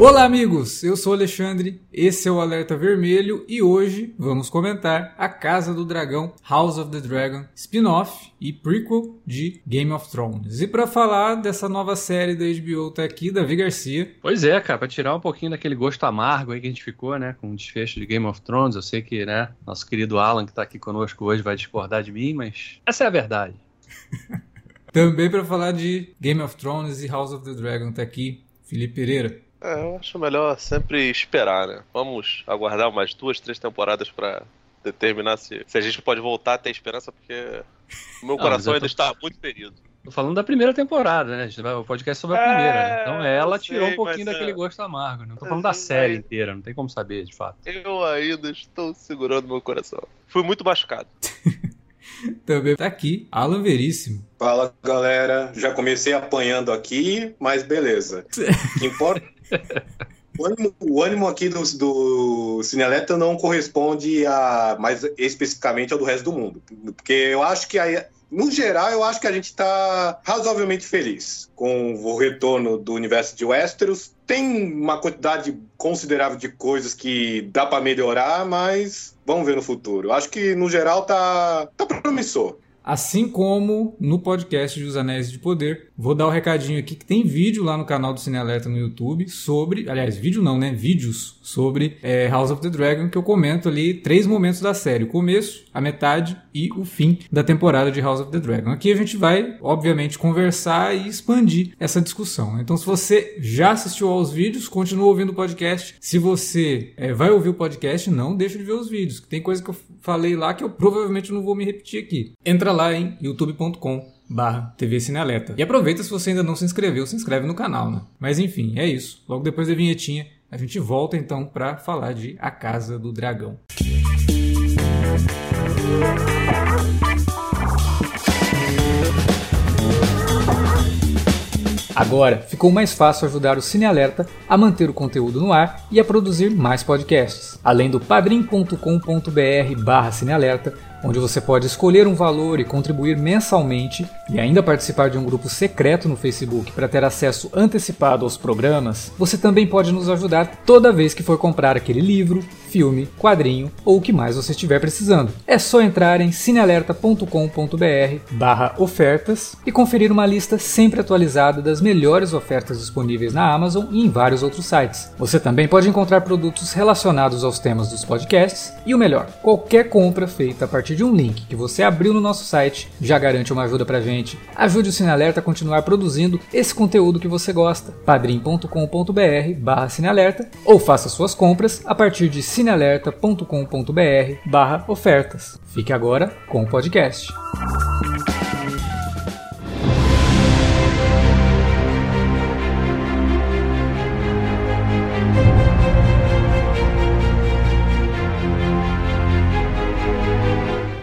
Olá, amigos! Eu sou o Alexandre, esse é o Alerta Vermelho e hoje vamos comentar A Casa do Dragão, House of the Dragon, spin-off e prequel de Game of Thrones. E para falar dessa nova série da HBO tá aqui Davi Garcia. Pois é, cara, para tirar um pouquinho daquele gosto amargo aí que a gente ficou, né, com o desfecho de Game of Thrones. Eu sei que, né, nosso querido Alan que tá aqui conosco hoje vai discordar de mim, mas essa é a verdade. Também para falar de Game of Thrones e House of the Dragon tá aqui Felipe Pereira. É, eu acho melhor sempre esperar, né? Vamos aguardar umas duas, três temporadas para determinar se, se a gente pode voltar a ter esperança, porque o meu coração ainda está muito ferido. Tô falando da primeira temporada, né? O podcast sobre a É, primeira. né? Então ela sei, tirou um pouquinho daquele é. gosto amargo. Não tô Mas falando da aí- série inteira, não tem como saber, de fato. Eu ainda estou segurando meu coração. Fui muito machucado. Também tá aqui Alan Veríssimo. Fala galera, já comecei apanhando aqui, mas beleza. O que importa. O ânimo, o ânimo aqui do, do não corresponde a mais especificamente ao do resto do mundo. Porque eu acho que no geral, eu acho que a gente está razoavelmente feliz com o retorno do universo de Westeros. Tem uma quantidade considerável de coisas que dá para melhorar, mas vamos ver no futuro. Acho que no geral tá, tá promissor. Assim como no podcast de Os Anéis de Poder, vou dar o um recadinho aqui que tem vídeo lá no canal do Cine Alerta no YouTube sobre, aliás, vídeo não, né? Vídeos sobre é, House of the Dragon que eu comento ali três momentos da série: o começo, a metade e o fim da temporada de House of the Dragon. Aqui a gente vai, obviamente, conversar e expandir essa discussão. Então, se você já assistiu aos vídeos, continua ouvindo o podcast. Se você é, vai ouvir o podcast, não deixa de ver os vídeos, que tem coisa que eu falei lá que eu provavelmente não vou me repetir aqui. Entra lá em youtube.com barra TV Cinealerta. E aproveita se você ainda não se inscreveu, se inscreve no canal, né? Mas enfim, é isso. Logo depois da vinhetinha, a gente volta então para falar de A Casa do Dragão. Agora ficou mais fácil ajudar o Cine Alerta a manter o conteúdo no ar e a produzir mais podcasts. Além do padrim.com.br barra cinealerta, onde você pode escolher um valor e contribuir mensalmente e ainda participar de um grupo secreto no Facebook para ter acesso antecipado aos programas, você também pode nos ajudar toda vez que for comprar aquele livro, filme, quadrinho ou o que mais você estiver precisando. É só entrar em cinealerta.com.br barra ofertas e conferir uma lista sempre atualizada das melhores ofertas disponíveis na Amazon e em vários outros sites. Você também pode encontrar produtos relacionados aos temas dos podcasts e o melhor, qualquer compra feita a partir de um link que você abriu no nosso site já garante uma ajuda pra gente. Ajude o Cinealerta a continuar produzindo esse conteúdo que você gosta. padrim.com.br barra Cinealerta ou faça suas compras a partir de cinealerta.com.br barra ofertas. Fique agora com o podcast.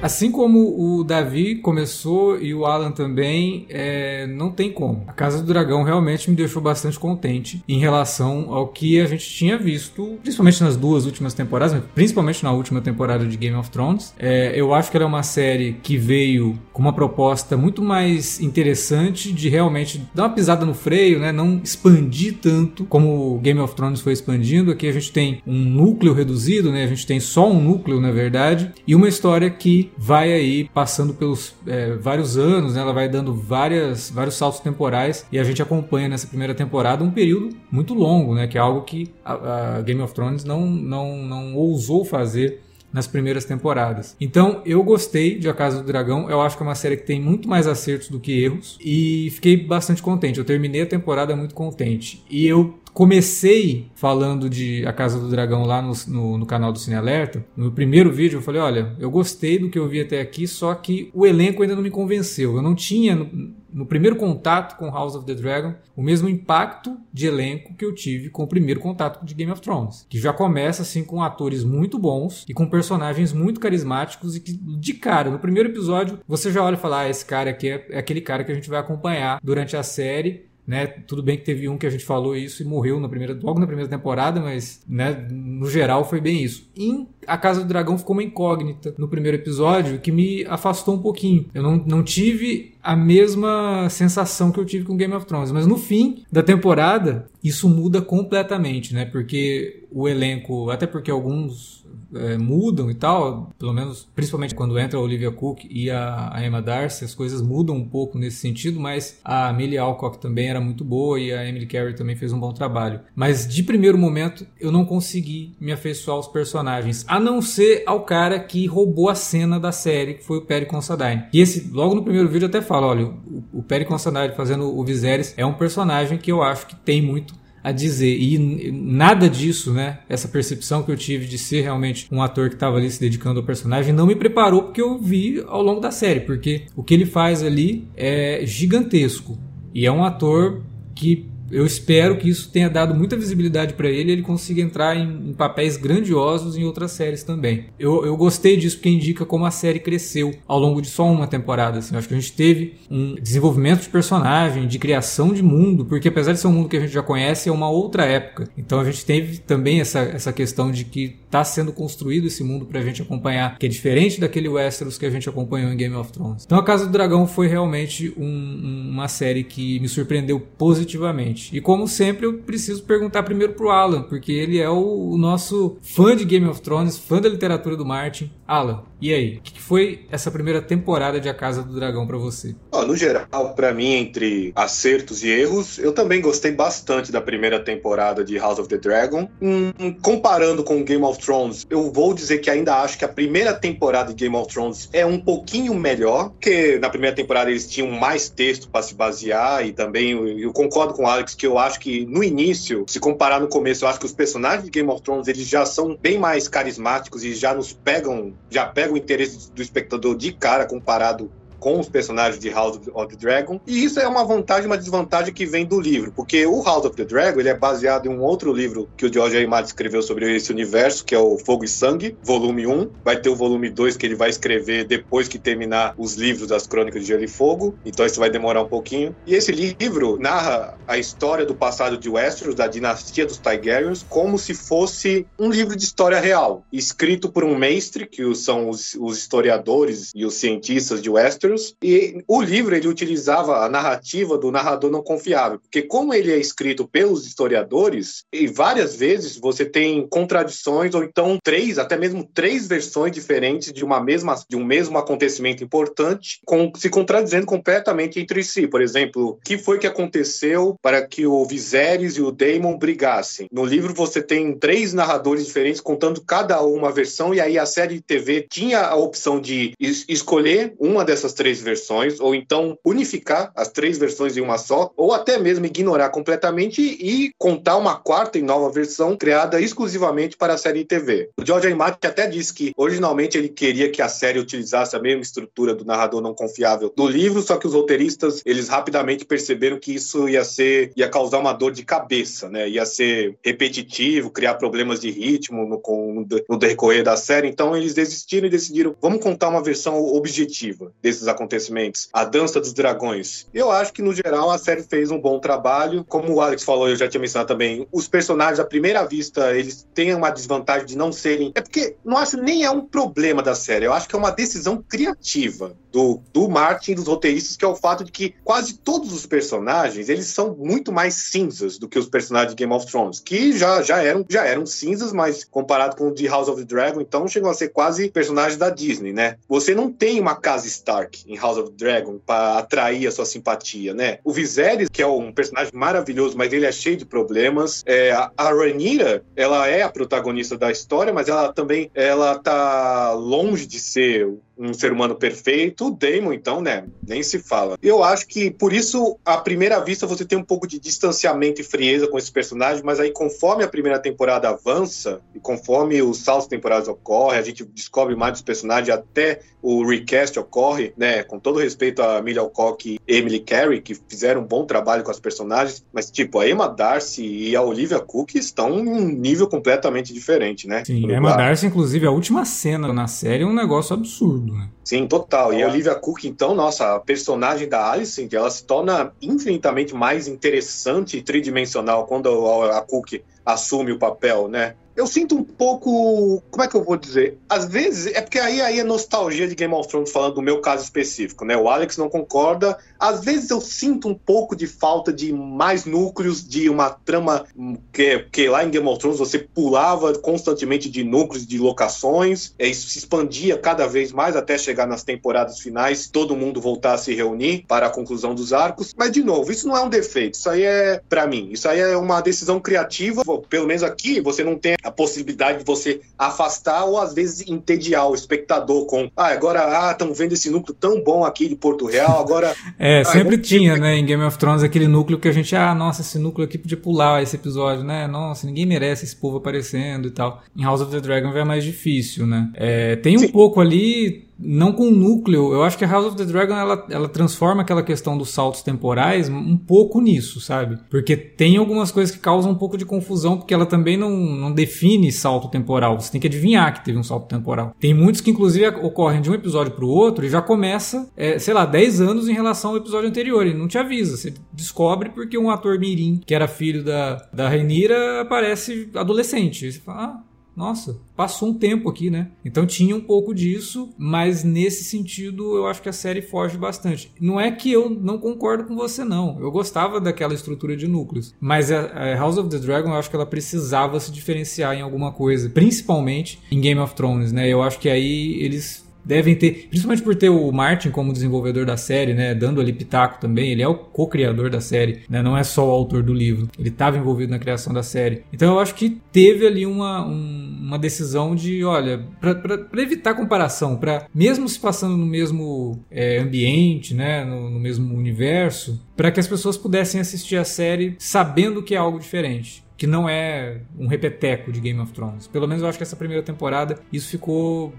Assim como o Davi começou e o Alan também, é, não tem como. A Casa do Dragão realmente me deixou bastante contente em relação ao que a gente tinha visto, principalmente nas duas últimas temporadas, principalmente na última temporada de Game of Thrones. É, eu acho que ela é uma série que veio com uma proposta muito mais interessante de realmente dar uma pisada no freio, né? não expandir tanto como Game of Thrones foi expandindo. Aqui a gente tem um núcleo reduzido, né? a gente tem só um núcleo na verdade, e uma história que vai aí passando pelos é, vários anos, né? ela vai dando várias, vários saltos temporais e a gente acompanha nessa primeira temporada um período muito longo, né? que é algo que a, a Game of Thrones não, não, não ousou fazer nas primeiras temporadas. Então, eu gostei de A Casa do Dragão. Eu acho que é uma série que tem muito mais acertos do que erros. E fiquei bastante contente. Eu terminei a temporada muito contente. E eu comecei falando de A Casa do Dragão lá no, no, no, canal do Cine Alerta. No primeiro vídeo eu falei, olha, eu gostei do que eu vi até aqui, só que o elenco ainda não me convenceu. Eu não tinha, no, no primeiro contato com House of the Dragon, o mesmo impacto de elenco que eu tive com o primeiro contato de Game of Thrones. Que já começa assim com atores muito bons e com personagens muito carismáticos e que, de cara, no primeiro episódio, você já olha e fala, ah, esse cara aqui é, é aquele cara que a gente vai acompanhar durante a série né? Tudo bem que teve um que a gente falou isso e morreu na primeira, logo na primeira temporada, mas né, no geral foi bem isso. Em A Casa do Dragão ficou uma incógnita no primeiro episódio que me afastou um pouquinho. Eu não, não tive a mesma sensação que eu tive com Game of Thrones, mas no fim da temporada isso muda completamente, né? Porque o elenco, até porque alguns é, mudam e tal, pelo menos principalmente quando entra a Olivia Cook e a, a, Emma Darcy, as coisas mudam um pouco nesse sentido, mas a Millie Alcock também era muito boa e a Emily Carey também fez um bom trabalho. Mas de primeiro momento eu não consegui me afeiçoar aos personagens, a não ser ao cara que roubou a cena da série, que foi o Perry Considine. E esse, logo no primeiro vídeo eu até falo, olha, o, o Perry Considine fazendo o Viserys é um personagem que eu acho que tem muito a dizer. E nada disso, né? Essa percepção que eu tive de ser realmente um ator que estava ali se dedicando ao personagem não me preparou porque eu vi ao longo da série, porque o que ele faz ali é gigantesco. E é um ator que eu espero que isso tenha dado muita visibilidade para ele e ele consiga entrar em, em, papéis grandiosos em outras séries também. Eu, eu gostei disso porque indica como a série cresceu ao longo de só uma temporada. Assim. Eu acho que a gente teve um desenvolvimento de personagem, de criação de mundo, porque apesar de ser um mundo que a gente já conhece, é uma outra época. Então a gente teve também essa, essa questão de que está sendo construído esse mundo para a gente acompanhar, que é diferente daquele Westeros que a gente acompanhou em Game of Thrones. Então a Casa do Dragão foi realmente um, uma série que me surpreendeu positivamente. E como sempre, eu preciso perguntar primeiro pro Alan, porque ele é o, o nosso fã de Game of Thrones, fã da literatura do Martin. Alan, e aí? O que foi essa primeira temporada de A Casa do Dragão para você? Oh, no geral, para mim, entre acertos e erros, eu também gostei bastante da primeira temporada de House of the Dragon. Hum, comparando com Game of Thrones, eu vou dizer que ainda acho que a primeira temporada de Game of Thrones é um pouquinho melhor, porque na primeira temporada eles tinham mais texto para se basear e também eu, concordo com o Alex que eu acho que no início, se comparar no começo, eu acho que os personagens de Game of Thrones eles já são bem mais carismáticos e já nos pegam, já pegam o interesse do espectador de cara comparado com os personagens de House of the Dragon. E isso é uma vantagem e uma desvantagem que vem do livro, porque o House of the Dragon ele é baseado em um outro livro que o George R. Martin escreveu sobre esse universo, que é o Fogo e Sangue, volume 1. Vai ter o volume 2 que ele vai escrever depois que terminar os livros das Crônicas de Gelo e Fogo, então isso vai demorar um pouquinho. E esse livro narra a história do passado de Westeros, da dinastia dos Targaryens, como se fosse um livro de história real, escrito por um mestre, que são os, os historiadores e os cientistas de Westeros, e o livro ele utilizava a narrativa do narrador não confiável, porque como ele é escrito pelos historiadores, e várias vezes você tem contradições ou então três, até mesmo três versões diferentes de uma mesma de um mesmo acontecimento importante, com, se contradizendo completamente entre si. Por exemplo, o que foi que aconteceu para que o Viserys e o Daemon brigassem? No livro você tem três narradores diferentes contando cada uma versão e aí a série de TV tinha a opção de es escolher uma dessas três três versões, ou então unificar as três versões em uma só, ou até mesmo ignorar completamente e contar uma quarta e nova versão criada exclusivamente para a série TV. O George R. Martin até disse que originalmente ele queria que a série utilizasse a mesma estrutura do narrador não confiável do livro, só que os roteiristas eles rapidamente perceberam que isso ia ser ia causar uma dor de cabeça, né? Ia ser repetitivo, criar problemas de ritmo no, no, no decorrer da série. Então eles desistiram e decidiram vamos contar uma versão objetiva desses acontecimentos. A Dança dos Dragões. Eu acho que, no geral, a série fez um bom trabalho. Como o Alex falou, eu já tinha mencionado também, os personagens, à primeira vista, eles têm uma desvantagem de não serem. É porque não acho nem é um problema da série, eu acho que é uma decisão criativa do, do Martin e dos roteiristas, que é o fato de que quase todos os personagens eles são muito mais cinzas do que os personagens de Game of Thrones, que já, já, eram, já eram cinzas, mas comparado com o de House of the Dragon, então chegam a ser quase personagens da Disney, né? Você não tem uma casa Stark em House of Dragon para atrair a sua simpatia, né? O Viserys, que é um personagem maravilhoso, mas ele é cheio de problemas. É, a Rhaenyra, ela é a protagonista da história, mas ela também ela tá longe de ser um ser humano perfeito. O Damon, então, né? Nem se fala. Eu acho que por isso, à primeira vista, você tem um pouco de distanciamento e frieza com esses personagens, mas aí, conforme a primeira temporada avança e conforme os saltos temporais ocorrem, a gente descobre mais dos personagens, até o recast ocorre, né? Com todo respeito a Emilia Alcock e Emily Carey, que fizeram um bom trabalho com as personagens, mas tipo, a Emma Darcy e a Olivia Cook estão em um nível completamente diferente, né? Sim, a Emma Darcy, inclusive, a última cena na série é um negócio absurdo tudo, né? Sim, total. E a Olivia Cook, então, nossa, a personagem da Alice, ela se torna infinitamente mais interessante e tridimensional quando a Cook assume o papel, né? eu sinto um pouco. Como é que eu vou dizer? Às vezes, é porque aí, aí é nostalgia de Game of Thrones falando do meu caso específico, né? O Alex não concorda. Às vezes eu sinto um pouco de falta de mais núcleos, de uma trama que, que lá em Game of Thrones você pulava constantemente de núcleos, de locações, e isso se expandia cada vez mais até chegar nas temporadas finais, todo mundo voltar a se reunir para a conclusão dos arcos. Mas, de novo, isso não é um defeito, isso aí é, para mim, isso aí é uma decisão criativa. Pelo menos aqui você não tem a possibilidade de você afastar ou às vezes entediar o espectador com ah, agora ah, estão vendo esse núcleo tão bom aqui de Porto Real, agora. é, ah, sempre tinha, né, em Game of Thrones aquele núcleo que a gente, ah, nossa, esse núcleo aqui podia pular esse episódio, né? Nossa, ninguém merece esse povo aparecendo e tal. Em House of the Dragon é mais difícil, né? É, tem um Sim. pouco ali não com núcleo. Eu acho que a House of the Dragon ela, ela transforma aquela questão dos saltos temporais um pouco nisso, sabe? Porque tem algumas coisas que causam um pouco de confusão, porque ela também não, não define salto temporal. Você tem que adivinhar que teve um salto temporal. Tem muitos que, inclusive, ocorrem de um episódio para o outro e já começa, é, sei lá, 10 anos em relação ao episódio anterior. E não te avisa. Você descobre porque um ator mirim, que era filho da, da Renira, aparece adolescente. E você fala, ah nossa, passou um tempo aqui, né? Então tinha um pouco disso, mas nesse sentido eu acho que a série foge bastante. Não é que eu não concordo com você, não. Eu gostava daquela estrutura de núcleos, mas a House of the Dragon eu acho que ela precisava se diferenciar em alguma coisa, principalmente em Game of Thrones, né? Eu acho que aí eles devem ter, principalmente por ter o Martin como desenvolvedor da série, né, dando ali pitaco também, ele é o co-criador da série, né, não é só o autor do livro, ele estava envolvido na criação da série. Então eu acho que teve ali uma, um, uma decisão de, olha, para evitar comparação, para mesmo se passando no mesmo é, ambiente, né, no, no mesmo universo, para que as pessoas pudessem assistir a série sabendo que é algo diferente que não é um repeteco de Game of Thrones. Pelo menos eu acho que essa primeira temporada isso ficou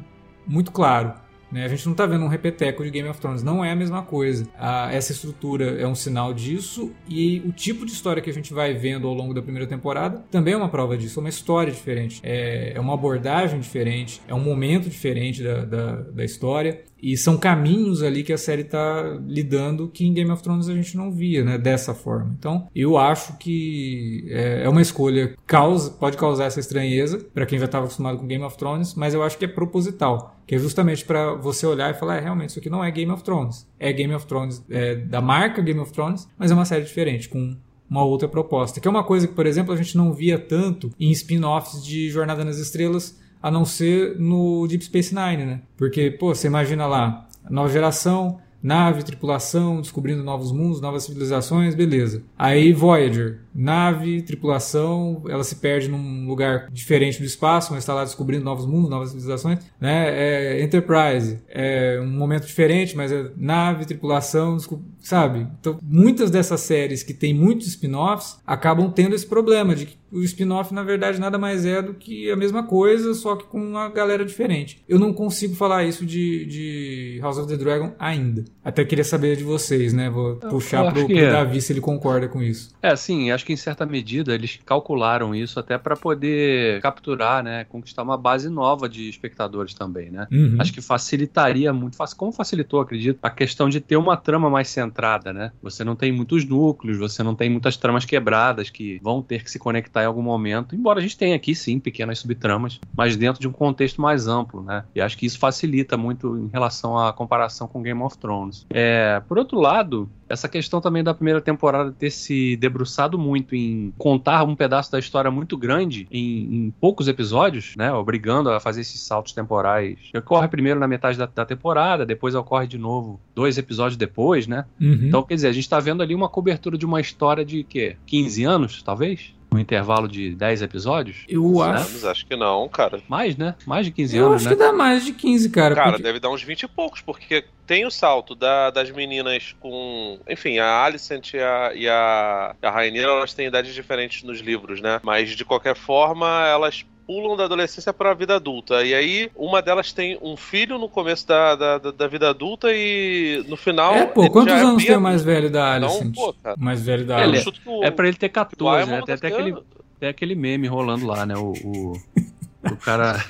muito claro. Né? A gente não está vendo um repeteco de Game of Thrones, não é a mesma coisa. Essa estrutura é um sinal disso e o tipo de história que a gente vai vendo ao longo da primeira temporada também é uma prova disso. É uma história diferente, é, é uma abordagem diferente, é um momento diferente da, da, da história. E são caminhos ali que a série está lidando que em Game of Thrones a gente não via, né? Dessa forma. Então, eu acho que é, é uma escolha causa, pode causar essa estranheza para quem já estava acostumado com Game of Thrones, mas eu acho que é proposital, que é justamente para você olhar e falar, é, realmente isso aqui não é Game of Thrones, é Game of Thrones é, da marca Game of Thrones, mas é uma série diferente com uma outra proposta, que é uma coisa que, por exemplo, a gente não via tanto em spin-offs de Jornada nas Estrelas a não ser no Deep Space Nine, né? Porque, pô, você imagina lá, nova geração, nave, tripulação, descobrindo novos mundos, novas civilizações, beleza. Aí Voyager, nave, tripulação, ela se perde num lugar diferente do espaço, mas está lá descobrindo novos mundos, novas civilizações, né? É Enterprise, é um momento diferente, mas é nave, tripulação, sabe? Então, muitas dessas séries que tem muitos spin-offs acabam tendo esse problema de que o spin-off, na verdade, nada mais é do que a mesma coisa, só que com uma galera diferente. Eu não consigo falar isso de, de House of the Dragon ainda. Até queria saber de vocês, né? Vou eu puxar pro, pro é. Davi se ele concorda com isso. É, sim, acho que em certa medida eles calcularam isso até para poder capturar, né? Conquistar uma base nova de espectadores também, né? Uhum. Acho que facilitaria muito, como facilitou, acredito, a questão de ter uma trama mais centrada, né? Você não tem muitos núcleos, você não tem muitas tramas quebradas que vão ter que se conectar em algum momento, embora a gente tenha aqui sim pequenas subtramas, mas dentro de um contexto mais amplo, né? E acho que isso facilita muito em relação à comparação com Game of Thrones. É, por outro lado, essa questão também da primeira temporada ter se debruçado muito em contar um pedaço da história muito grande em, em poucos episódios, né? Obrigando a fazer esses saltos temporais. Ocorre primeiro na metade da, da temporada, depois ocorre de novo dois episódios depois, né? Uhum. Então, quer dizer, a gente tá vendo ali uma cobertura de uma história de quê? 15 anos, talvez? Um intervalo de 10 episódios? Eu acho. Acho que não, cara. Mais, né? Mais de 15 eu anos, acho né? que dá mais de 15, cara. Cara, porque... deve dar uns 20 e poucos, porque tem o salto da, das meninas com. Enfim, a Alicent e a, e a, a Rainha, elas têm idades diferentes nos livros, né? Mas de qualquer forma, elas pulam da adolescência para a vida adulta. E aí, uma delas tem um filho no começo da, da, da vida adulta e no final. É, pô, quantos é anos tem o mais velho da Alicent? Não, pô, cara. Mais velho da Alicent. É, é pra ele ter 14, né? Tem até aquele, tem aquele meme rolando lá, né? o... o... O cara.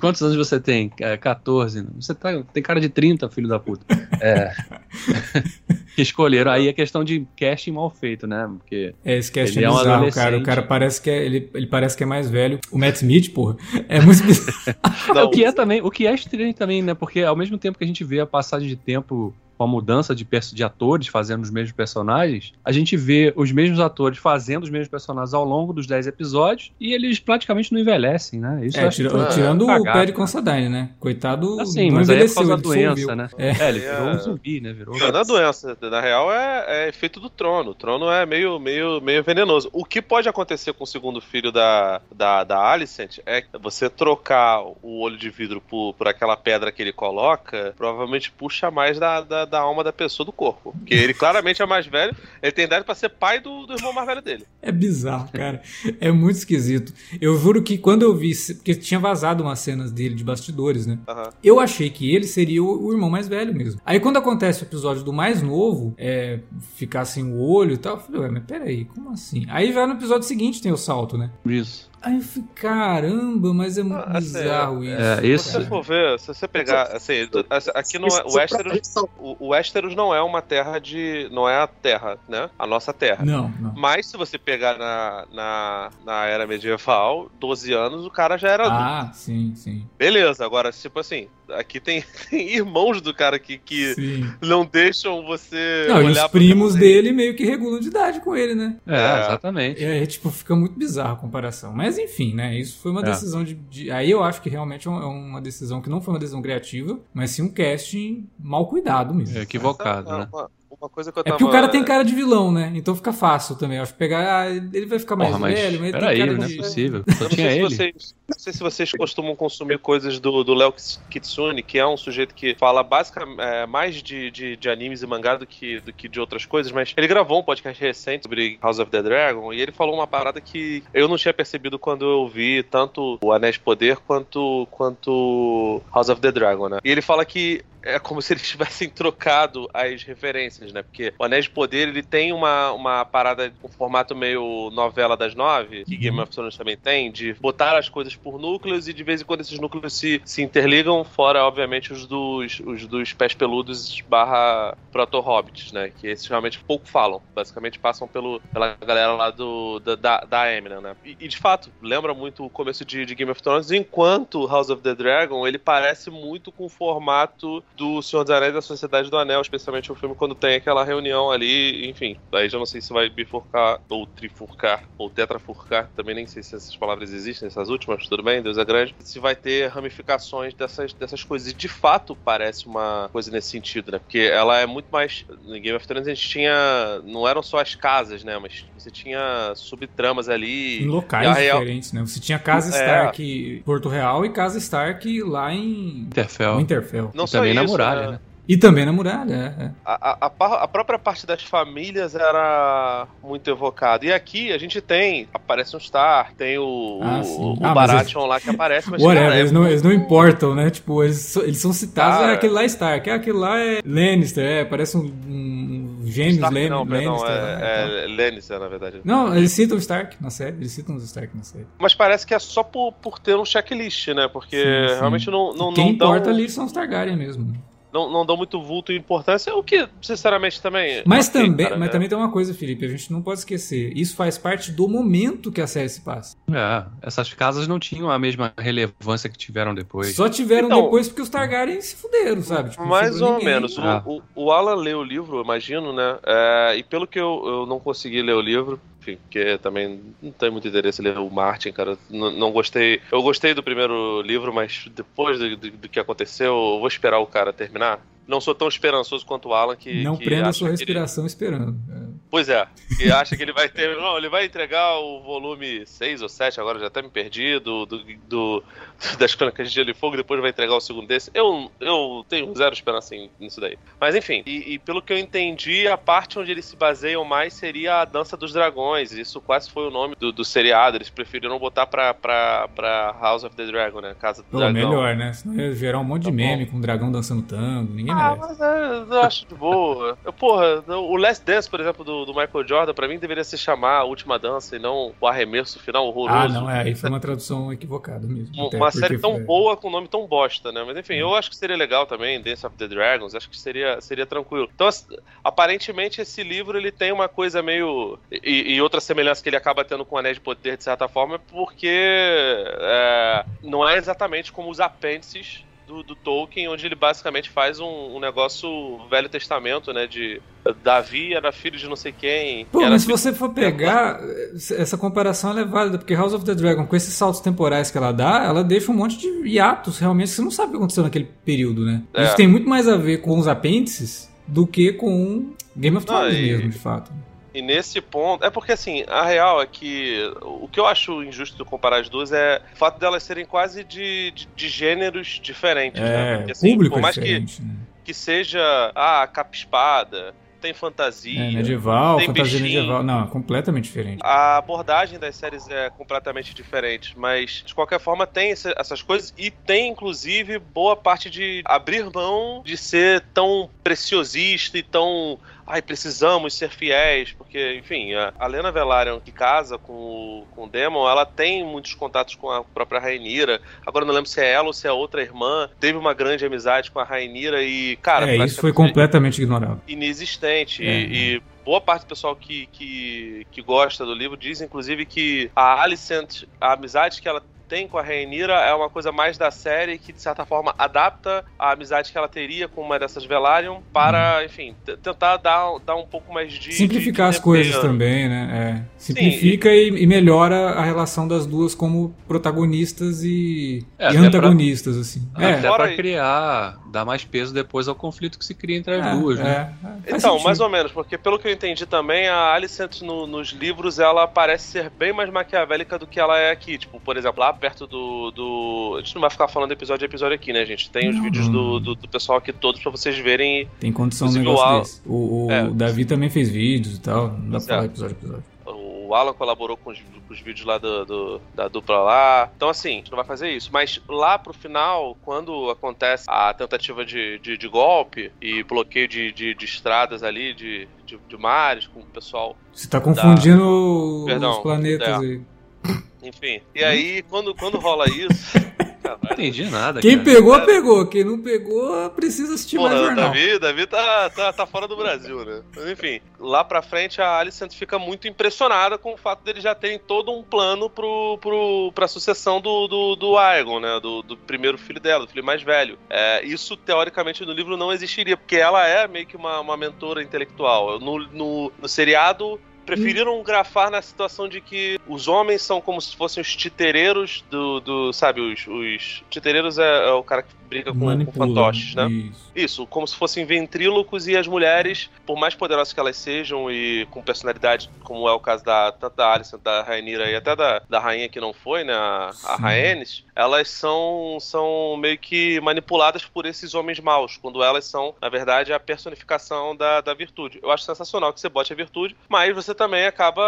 Quantos anos você tem? É, 14. Você tá... tem cara de 30, filho da puta. É. que escolheram. Aí a questão de casting mal feito, né? Porque é, esse casting é, bizarro, cara. O cara parece que é, ele, ele parece que é mais velho. O Matt Smith, porra, é muito bizarro. o que é também, o que é estranho também, né? Porque ao mesmo tempo que a gente vê a passagem de tempo com a mudança de, de atores fazendo os mesmos personagens, a gente vê os mesmos atores fazendo os mesmos personagens ao longo dos 10 episódios e eles praticamente não envelhecem, né? Isso é, tira, é, tirando é, o Perry Considine, né? Coitado, assim, não mas envelheceu, aí é por causa da doença, né? É. é. ele virou um zumbi, né? Virou... Não, não é doença, na real é, é efeito do trono. O trono é meio, meio, meio venenoso. O que pode acontecer com o segundo filho da, da, da Alicent é você trocar o olho de vidro por, por aquela pedra que ele coloca, provavelmente puxa mais da, da da alma da pessoa do corpo. Porque ele claramente é mais velho, ele tem idade para ser pai do, do irmão mais velho dele. É bizarro, cara. É muito esquisito. Eu juro que quando eu vi, porque tinha vazado umas cenas dele de bastidores, né? Uhum. Eu achei que ele seria o, o, irmão mais velho mesmo. Aí quando acontece o episódio do mais novo, é, ficar sem o olho e tal, eu falei, ué, mas peraí, como assim? Aí já no episódio seguinte tem o salto, né? Isso. Aí eu falei, caramba, mas é muito ah, assim, bizarro isso. É, isso. Se você for ver, se você pegar, assim, aqui no o Westeros, o, o Westeros não é uma terra de, não é a terra, né? A nossa terra. Não, não. Mas se você pegar na, na, na era medieval, 12 anos, o cara já era Ah, adulto. sim, sim. Beleza, agora, tipo assim, aqui tem, tem irmãos do cara que, que não deixam você não, olhar e os primos dele meio que regulam de idade com ele, né? É, é. exatamente. É, tipo, fica muito bizarro a comparação. Mas enfim, né? Isso foi uma é. decisão de, de, Aí eu acho que realmente é, é uma decisão que não foi uma decisão criativa, mas sim um casting mal cuidado mesmo. É equivocado, né? Uma coisa que eu tava... É porque o cara tem cara de vilão, né? Então fica fácil também. Eu acho que pegar. Ah, ele vai ficar mais Porra, velho, mas ele tem cara não de... é possível. Só tinha ele. Vocês, não sei se vocês costumam consumir coisas do, do Léo Kitsune, que é um sujeito que fala basicamente é, mais de, de, de, animes e mangá do que, do que de outras coisas, mas ele gravou um podcast recente sobre House of the Dragon e ele falou uma parada que eu não tinha percebido quando eu vi tanto o Anéis de Poder quanto, quanto House of the Dragon, né? E ele fala que é como se eles tivessem trocado as referências, né? Porque o Anéis de Poder, ele tem uma, uma parada um formato meio novela das nove, que Game of Thrones também tem, de botar as coisas por núcleos e de vez em quando esses núcleos se, se interligam, fora, obviamente, os dos, os dos pés peludos barra proto-hobbits, né? Que esses realmente pouco falam. Basicamente passam pelo, pela galera lá do, da, da, da Eminem, né? E, e, de fato, lembra muito o começo de, de Game of Thrones, enquanto House of the Dragon, ele parece muito com o formato do Senhor dos Anéis e da Sociedade do Anel, especialmente o filme quando tem aquela reunião ali, enfim. Daí já não sei se vai bifurcar, ou trifurcar, ou tetrafurcar, também nem sei se essas palavras existem, essas últimas, tudo bem, Deus é grande. Se vai ter ramificações dessas, dessas coisas. E de fato parece uma coisa nesse sentido, né? Porque ela é muito mais. No Game of Thrones a gente tinha. Não eram só as casas, né? Mas você tinha subtramas ali. Em locais real... diferentes, né? Você tinha Casa é. Stark Porto Real e Casa Stark lá em. Interfell. Interfell. Não só isso, muralha, né? né? E também na muralha, é. é. A, a, a, própria parte das famílias era muito evocada. E aqui a gente tem, aparece um Star, tem o, ah, o, o ah, Baratheon eles... lá que aparece, mas Whatever, cara, é eles, não, eles não importam, né? Tipo, eles, eles são citados, cara... é aquele lá é Stark, é aquele lá é Lannister, é, parece um, um gêmeos Lan não, Lannister. Não, é, é, é, Lannister, na verdade. Não, eles citam o Stark na série, eles citam os Stark na série. Mas parece que é só por, por ter um checklist, né? Porque sim, sim. realmente não, não, Quem não importa dão... ali são os Targaryen mesmo não, não dão muito vulto e importância, o que, sinceramente, também. Mas okay, também, cara, mas né? também tem uma coisa, Felipe, a gente não pode esquecer. Isso faz parte do momento que a série se passa. É, essas casas não tinham a mesma relevância que tiveram depois. Só tiveram então, depois porque os Targaryen se fuderam, sabe? Tipo, mais ou ninguém. menos. Ah. O, o, o, Alan leu o livro, imagino, né? É, e pelo que eu, eu não consegui ler o livro, enfim, porque também não tem muito interesse ler o Martin, cara. Não, não, gostei. Eu gostei do primeiro livro, mas depois do, do, do que aconteceu, eu vou esperar o cara terminar não sou tão esperançoso quanto o Alan que. Não que prenda a sua respiração ele... esperando. É. Pois é, que acha que ele vai ter. Não, ele vai entregar o volume 6 ou 7, agora já até me perdi, do, do, do das Crônicas de Gelo e Fogo, depois vai entregar o segundo desse. Eu, eu tenho zero esperança nisso daí. Mas enfim, e, e, pelo que eu entendi, a parte onde eles se baseiam mais seria a Dança dos Dragões. Isso quase foi o nome do, do seriado. Eles preferiram botar pra, pra, pra House of the Dragon, né? Casa do Pô, Dragão. melhor, né? Senão ia gerar um monte de tá meme com o dragão dançando tango. Ninguém ah, merece. mas é, eu acho de boa. Eu, porra, o Last Dance, por exemplo, do, do Michael Jordan, pra mim, deveria se chamar A Última Dança e não O Arremesso Final Horroroso. Ah, não, é, aí foi uma tradução equivocada mesmo. Uma série tão foi... boa com nome tão bosta, né? Mas enfim, eu acho que seria legal também, Dance of the Dragons, acho que seria, seria tranquilo. Então, aparentemente, esse livro ele tem uma coisa meio. E, e outra semelhança que ele acaba tendo com o Anéis de Poder, de certa forma, é porque é, não é exatamente como os apêndices do, do, Tolkien, onde ele basicamente faz um, um, negócio Velho Testamento, né? De Davi era filho de não sei quem. Pô, mas se você for pegar, essa comparação é válida, porque House of the Dragon, com esses saltos temporais que ela dá, ela deixa um monte de hiatos, realmente, que você não sabe o que aconteceu naquele período, né? É. Isso tem muito mais a ver com os apêndices do que com Game of Thrones ah, e... mesmo, de fato. E nesse ponto. É porque, assim, a real é que. O que eu acho injusto de comparar as duas é o fato delas serem quase de, de, de gêneros diferentes, é, né? Porque, assim, público por mais que, né? que seja. Ah, capa-espada tem fantasia. É, medieval, tem fantasia bichinho. medieval. Não, é completamente diferente. A abordagem das séries é completamente diferente, mas de qualquer forma tem essas coisas e tem inclusive boa parte de abrir mão de ser tão preciosista e tão ai, precisamos ser fiéis, porque, enfim, a Lena Velaryon, que casa com o, com o Demon, ela tem muitos contatos com a própria Rainira. Agora não lembro se é ela ou se é outra irmã. Teve uma grande amizade com a Rainira e, cara. É, isso foi completamente ignorado. Inexistente. É. E, e boa parte do pessoal que, que, que gosta do livro diz, inclusive, que a Alicent, a amizade que ela tem com a Rhaenyra é uma coisa mais da série que, de certa forma, adapta a amizade que ela teria com uma dessas Velaryon para, hum. enfim, tentar dar, dar um pouco mais de... Simplificar de, de as coisas também, né? É. Simplifica Sim, e, e, melhora a relação das duas como protagonistas e, é, e antagonistas, pra, assim. É. Até pra criar, dar mais peso depois ao conflito que se cria entre as é, duas, né? É. Então, sentido. mais ou menos, porque pelo que eu entendi também, a Alicent no, nos livros, ela parece ser bem mais maquiavélica do que ela é aqui. Tipo, por exemplo, lá perto do, do. A gente não vai ficar falando episódio a episódio aqui, né, gente? Tem os vídeos do, do, do, pessoal aqui todos pra vocês verem. Tem condição de negócio desse. O, o é. Davi também fez vídeos e tal. Não dá pra falar episódio a episódio. O Alan colaborou com os, com os vídeos lá do, do, da dupla lá. Então, assim, a gente não vai fazer isso. Mas lá pro final, quando acontece a tentativa de, de, de golpe e bloqueio de, de, de estradas ali, de, de, mares, com o pessoal. Você tá confundindo da... Perdão, os planetas é. aí. Enfim. E aí, quando, quando rola isso. Não entendi nada. Quem cara. pegou, pegou. Quem não pegou, precisa assistir Porra, mais jornal. Davi, Davi tá, tá, tá fora do Brasil, né? Mas enfim, lá pra frente a Alicent fica muito impressionada com o fato dele já terem todo um plano pro, pro, pra sucessão do, do, do Aegon, né? Do, do primeiro filho dela, do filho mais velho. É, isso, teoricamente, no livro não existiria, porque ela é meio que uma, uma mentora intelectual. No, no, no seriado, preferiram grafar na situação de que os homens são como se fossem os titereiros do, do sabe, os, os titereiros é, é o cara que briga com, com fantoches, né? Isso. isso. como se fossem ventrílocos e as mulheres, por mais poderosas que elas sejam e com personalidade, como é o caso da, tanto da da Rainira e até da, da rainha que não foi, né, a, a Rhaenys, elas são, são meio que manipuladas por esses homens maus, quando elas são, na verdade, a personificação da, da virtude. Eu acho sensacional que você bote a virtude, mas você também acaba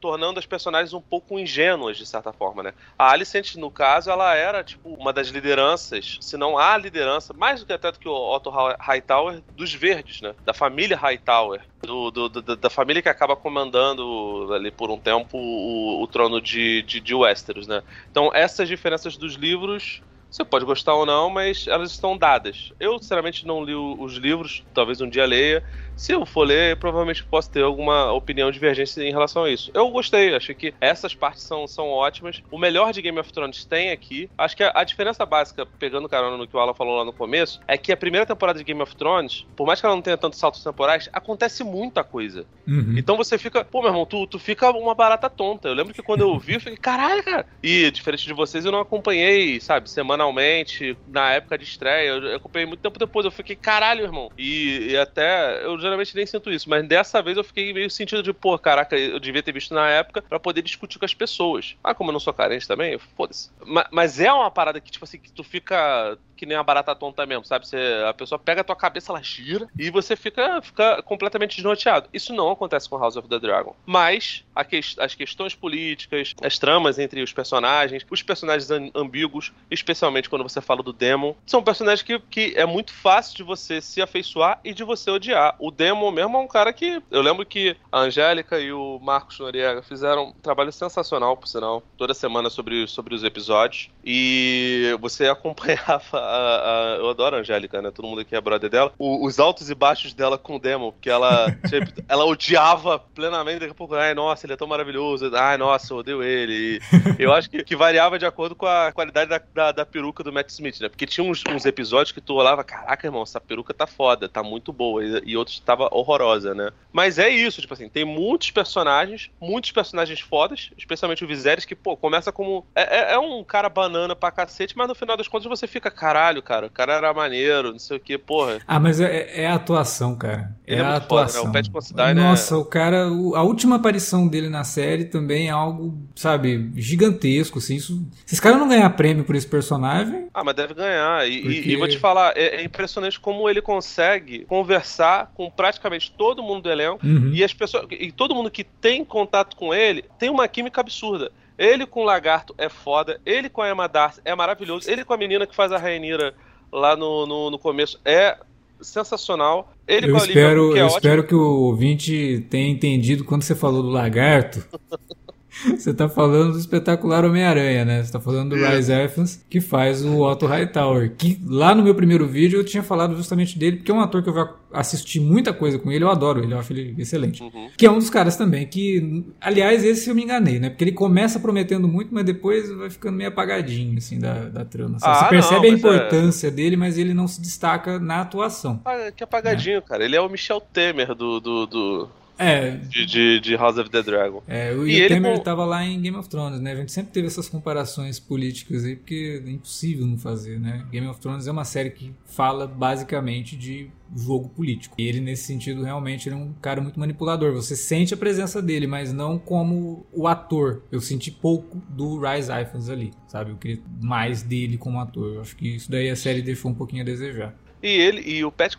tornando as personagens um pouco ingênuas, de certa forma, né? A Alicent, no caso, ela era, tipo, uma das lideranças, se não há liderança, mais do que até do que o Otto Hightower, dos verdes, né? Da família Hightower. Do, do, do, da família que acaba comandando ali por um tempo o, o trono de, de, de Westeros, né? Então, essas diferenças dos livros você pode gostar ou não, mas elas estão dadas. Eu, sinceramente, não li os livros, talvez um dia leia. Se eu for ler, provavelmente posso ter alguma opinião divergente em relação a isso. Eu gostei, achei que essas partes são, são ótimas. O melhor de Game of Thrones tem aqui. Acho que a, a diferença básica, pegando carona no que o Alan falou lá no começo, é que a primeira temporada de Game of Thrones, por mais que ela não tenha tantos saltos temporais, acontece muita coisa. Uhum. Então você fica, pô, meu irmão, tu, tu fica uma barata tonta. Eu lembro que quando eu vi, eu fiquei, caralho, cara. E, diferente de vocês, eu não acompanhei, sabe, semanalmente, na época de estreia. Eu acompanhei muito tempo depois. Eu fiquei, caralho, irmão. E, e até, eu geralmente nem sinto isso, mas dessa vez eu fiquei meio sentido de, pô, caraca, eu devia ter visto na época para poder discutir com as pessoas. Ah, como eu não sou carente também, foda-se. Mas, mas, é uma parada que, tipo assim, que tu fica que nem a barata tonta mesmo, sabe? Você, a pessoa pega a tua cabeça, ela gira e você fica, fica completamente desnorteado. Isso não acontece com House of the Dragon. Mas que, as questões políticas, as tramas entre os personagens, os personagens ambíguos, especialmente quando você fala do Demon, são personagens que, que é muito fácil de você se afeiçoar e de você odiar. O Demon mesmo é um cara que. Eu lembro que a Angélica e o Marcos Noriega fizeram um trabalho sensacional, por sinal, toda semana sobre, sobre os episódios. E você acompanhava. A, a, eu adoro a Angélica, né? Todo mundo aqui é brother dela. O, os altos e baixos dela com o Demon, porque ela, tipo, ela odiava plenamente. Daqui a pouco, ai, nossa, ele é tão maravilhoso. Ai, nossa, eu odeio ele. E eu acho que, que variava de acordo com a qualidade da, da, da peruca do Matt Smith, né? Porque tinha uns, uns, episódios que tu olhava, caraca, irmão, essa peruca tá foda, tá muito boa. E, e outros tava horrorosa, né? Mas é isso, tipo assim, tem muitos personagens, muitos personagens fodas, especialmente o Viserys, que, pô, começa como. É, é, é, um cara banana pra cacete, mas no final das contas você fica, caralho, cara, o cara era maneiro, não sei o que, porra. Ah, mas é, é a atuação, cara. É, é a atuação. Foda, né? O Pat Considine Nossa, o cara, a última aparição dele na série também é algo, sabe, gigantesco, assim. Isso, esses caras não ganhar prêmio por esse personagem. Ah, mas deve ganhar. E, porque... e, e vou te falar, é, é, impressionante como ele consegue conversar com praticamente todo mundo do elenco uhum. e as pessoas. E todo mundo que tem contato com ele tem uma química absurda. Ele com o Lagarto é foda, ele com a Emma Darcy é maravilhoso, ele com a menina que faz a Rainira lá no, no, no começo é sensacional. Ele eu espero, é eu ótimo. espero que o ouvinte tenha entendido quando você falou do lagarto. Você tá falando do espetacular Homem-Aranha, né? Você tá falando do Rise Evans, que faz o Otto Hightower. Que lá no meu primeiro vídeo eu tinha falado justamente dele, porque é um ator que eu assisti muita coisa com ele, eu adoro ele, eu acho ele excelente. Uhum. Que é um dos caras também, que, aliás, esse eu me enganei, né? Porque ele começa prometendo muito, mas depois vai ficando meio apagadinho, assim, da, da trama. Ah, você percebe não, a é importância é... dele, mas ele não se destaca na atuação. Ah, que apagadinho, é. cara. Ele é o Michel Temer do, do, do é. De, de, de, House of the Dragon. É, o e Temer com... tava lá em Game of Thrones, né? A gente sempre teve essas comparações políticas aí, porque é impossível não fazer, né? Game of Thrones é uma série que fala basicamente de jogo político. E ele, nesse sentido, realmente ele é um cara muito manipulador. Você sente a presença dele, mas não como o ator. Eu senti pouco do Rise Ifans ali, sabe? Eu queria mais dele como ator. Eu acho que isso daí a série deixou um pouquinho a desejar. E ele e o Pat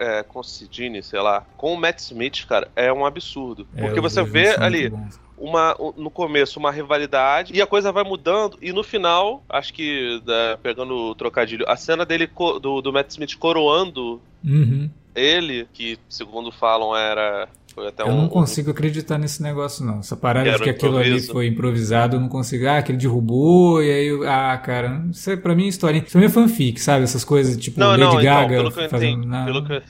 é, Considine, sei lá, com o Matt Smith, cara, é um absurdo. É, porque você vê ali uma, no começo uma rivalidade e a coisa vai mudando e no final, acho que né, pegando o trocadilho, a cena dele do, do Matt Smith coroando uhum. ele, que segundo falam era foi até eu um, não consigo um... acreditar nesse negócio, não. Essa parada de que aquilo ali foi improvisado, eu não consigo. Ah, que ele derrubou, e aí. Ah, cara, isso é pra mim história. Isso é fanfic, sabe? Essas coisas tipo não, Lady não, então, Gaga. Então, pelo que eu fazendo... entendi, não. Pelo que...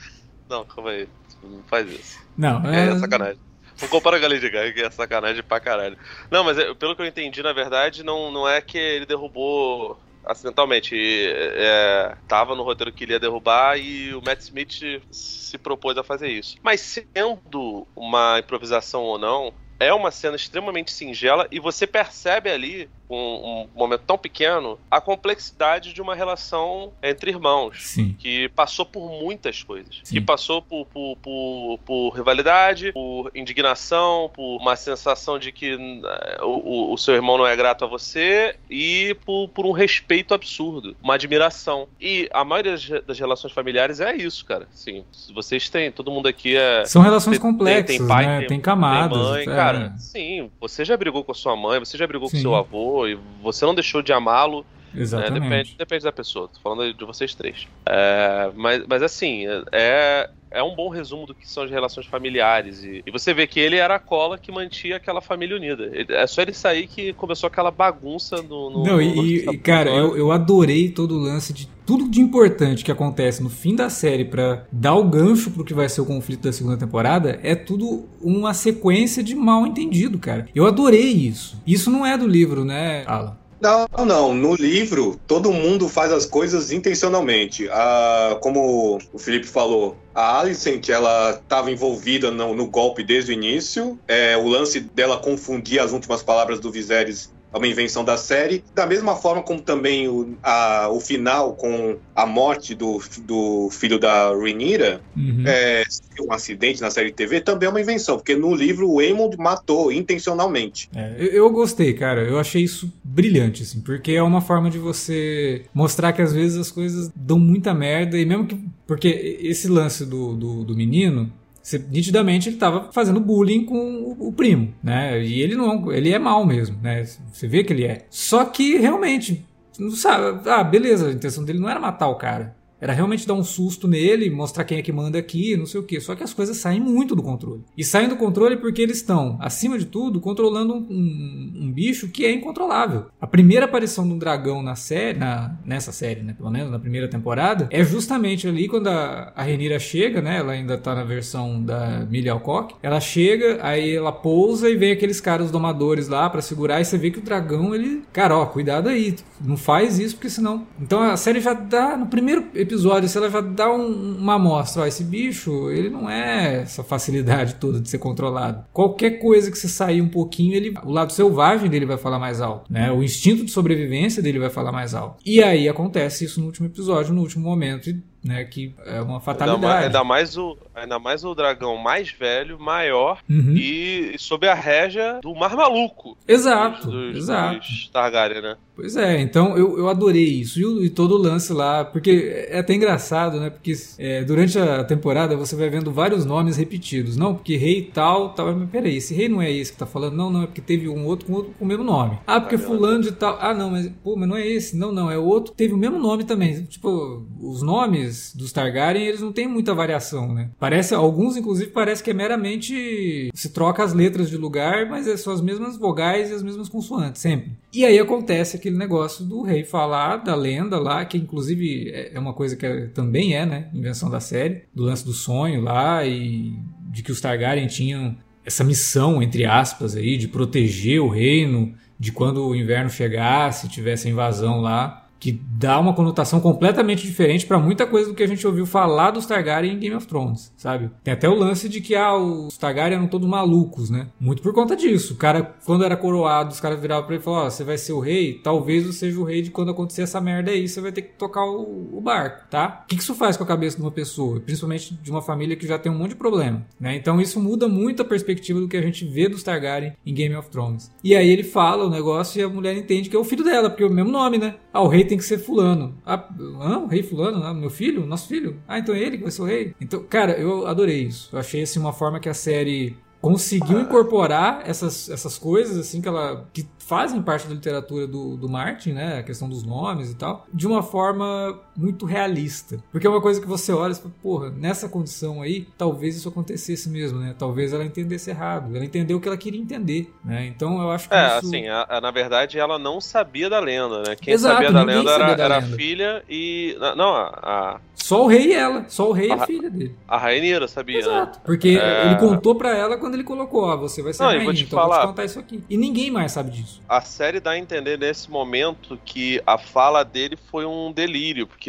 não, calma aí. Não faz isso. Não, é, é sacanagem. Não compara com a Lady Gaga, que é sacanagem pra caralho. Não, mas é, pelo que eu entendi, na verdade, não, não é que ele derrubou acidentalmente. É, tava no roteiro que ele ia derrubar e o Matt Smith se propôs a fazer isso. Mas sendo uma improvisação ou não, é uma cena extremamente singela e você percebe ali um, um, momento tão pequeno, a complexidade de uma relação entre irmãos. Sim. Que passou por muitas coisas. Sim. Que passou por, por, por, por, rivalidade, por indignação, por uma sensação de que uh, o, o, seu irmão não é grato a você e por, por um respeito absurdo, uma admiração. E a maioria das relações familiares é isso, cara. Sim, vocês têm, todo mundo aqui é. São relações tem, complexas, tem, tem pai, né? tem, tem camadas. Tem mãe, é. cara. Sim, você já brigou com a sua mãe, você já brigou sim. com seu avô, e você não deixou de amá-lo. Exatamente. Né? Depende, depende da pessoa. Tô falando de vocês três. É, mas, mas assim, é, é um bom resumo do que são as relações familiares. E, e, você vê que ele era a cola que mantinha aquela família unida. É só ele sair que começou aquela bagunça no. no Não, e, e cara, eu, eu adorei todo o lance de tudo de importante que acontece no fim da série para dar o gancho pro que vai ser o conflito da segunda temporada é tudo uma sequência de mal entendido, cara. Eu adorei isso. Isso não é do livro, né, Alan? Não, não. No livro, todo mundo faz as coisas intencionalmente. Ah, como o Felipe falou, a Alicent, ela estava envolvida no, no, golpe desde o início. É, o lance dela confundir as últimas palavras do Viserys é uma invenção da série. Da mesma forma como também o, a, o final com a morte do, do filho da Rhaenyra, uhum. é, um acidente na série TV, também é uma invenção, porque no livro o Aemond matou intencionalmente. É, eu, eu, gostei, cara. Eu achei isso brilhante, assim, porque é uma forma de você mostrar que às vezes as coisas dão muita merda e mesmo que... Porque esse lance do, do, do menino você, nitidamente ele estava fazendo bullying com o, o, primo, né? E ele não, ele é mal mesmo, né? Você vê que ele é. Só que realmente, não sabe, ah, beleza, a intenção dele não era matar o cara. Era realmente dar um susto nele, mostrar quem é que manda aqui, não sei o que. Só que as coisas saem muito do controle. E saem do controle porque eles estão, acima de tudo, controlando um, um, um bicho que é incontrolável. A primeira aparição do dragão na série, na, nessa série, né, pelo menos na primeira temporada, é justamente ali quando a, a Renira chega, né? Ela ainda tá na versão da Millie Alcock. Ela chega, aí ela pousa e vem aqueles caras domadores lá para segurar e você vê que o dragão, ele, cara, ó, cuidado aí, não faz isso porque senão. Então a série já dá no primeiro episódio episódio, se ela já dá um, uma amostra, ó, esse bicho, ele não é essa facilidade toda de ser controlado. Qualquer coisa que você sair um pouquinho, ele, o lado selvagem dele vai falar mais alto, né? O instinto de sobrevivência dele vai falar mais alto. E aí acontece isso no último episódio, no último momento, e né? Que é uma fatalidade. Ainda mais, o, ainda mais o dragão mais velho, maior uhum. e sob a régia do Mar Maluco. Exato, dos, exato. Dos Targaryen, né? Pois é, então eu, eu adorei isso. E, e, todo o lance lá, porque é até engraçado, né? Porque é, durante a temporada você vai vendo vários nomes repetidos. Não, porque rei tal, tal. Mas peraí, esse rei não é esse que tá falando. Não, não, é porque teve um outro com, outro, com o mesmo nome. Ah, porque fulano de tal. Ah, não, mas, pô, mas não é esse. Não, não, é outro. Teve o mesmo nome também. Tipo, os nomes dos Targaryen, eles não têm muita variação, né? Parece, alguns inclusive parece que é meramente se troca as letras de lugar, mas é são as mesmas vogais e as mesmas consoantes sempre. E aí acontece aquele negócio do rei falar da lenda lá, que inclusive é, é uma coisa que é, também é, né, invenção da série, do lance do sonho lá e de que os Targaryen tinham essa missão, entre aspas, aí, de proteger o reino, de quando o inverno chegasse, tivesse a invasão lá, que dá uma conotação completamente diferente para muita coisa do que a gente ouviu falar dos Targaryen em Game of Thrones, sabe? Tem até o lance de que ah, os Targaryen eram todos malucos, né? Muito por conta disso. O cara, quando era coroado, os caras viravam pra ele e falavam: oh, você vai ser o rei? Talvez você seja o rei de quando acontecer essa merda aí, você vai ter que tocar o, o barco, tá? O que, que isso faz com a cabeça de uma pessoa? Principalmente de uma família que já tem um monte de problema, né? Então isso muda muito a perspectiva do que a gente vê dos Targaryen em Game of Thrones. E aí ele fala o negócio e a mulher entende que é o filho dela, porque é o mesmo nome, né? Ah, o rei tem que ser fulano. Ah, o rei fulano? Ah, meu filho? Nosso filho? Ah, então é ele que vai ser o rei? Então, cara, eu adorei isso. Eu achei assim uma forma que a série conseguiu incorporar essas, essas coisas assim que ela que fazem parte da literatura do, do Martin, né, a questão dos nomes e tal, de uma forma muito realista. Porque é uma coisa que você olha e fala, porra, nessa condição aí, talvez isso acontecesse mesmo, né? Talvez ela entendesse errado. Ela entendeu o que ela queria entender, né? Então eu acho que É, isso... assim, a, a, na verdade ela não sabia da lenda, né? Quem Exato, sabia da lenda era, da era lenda. a filha e... Não, a. Só o rei e ela. Só o rei a, e a filha dele. A Rainira sabia, né? Exato. Né? Porque é... ele contou para ela quando ele colocou, ó, você vai ser não, rainha, então falar... vou te contar isso aqui. E ninguém mais sabe disso isso. A série dá a entender nesse momento que a fala dele foi um delírio, porque.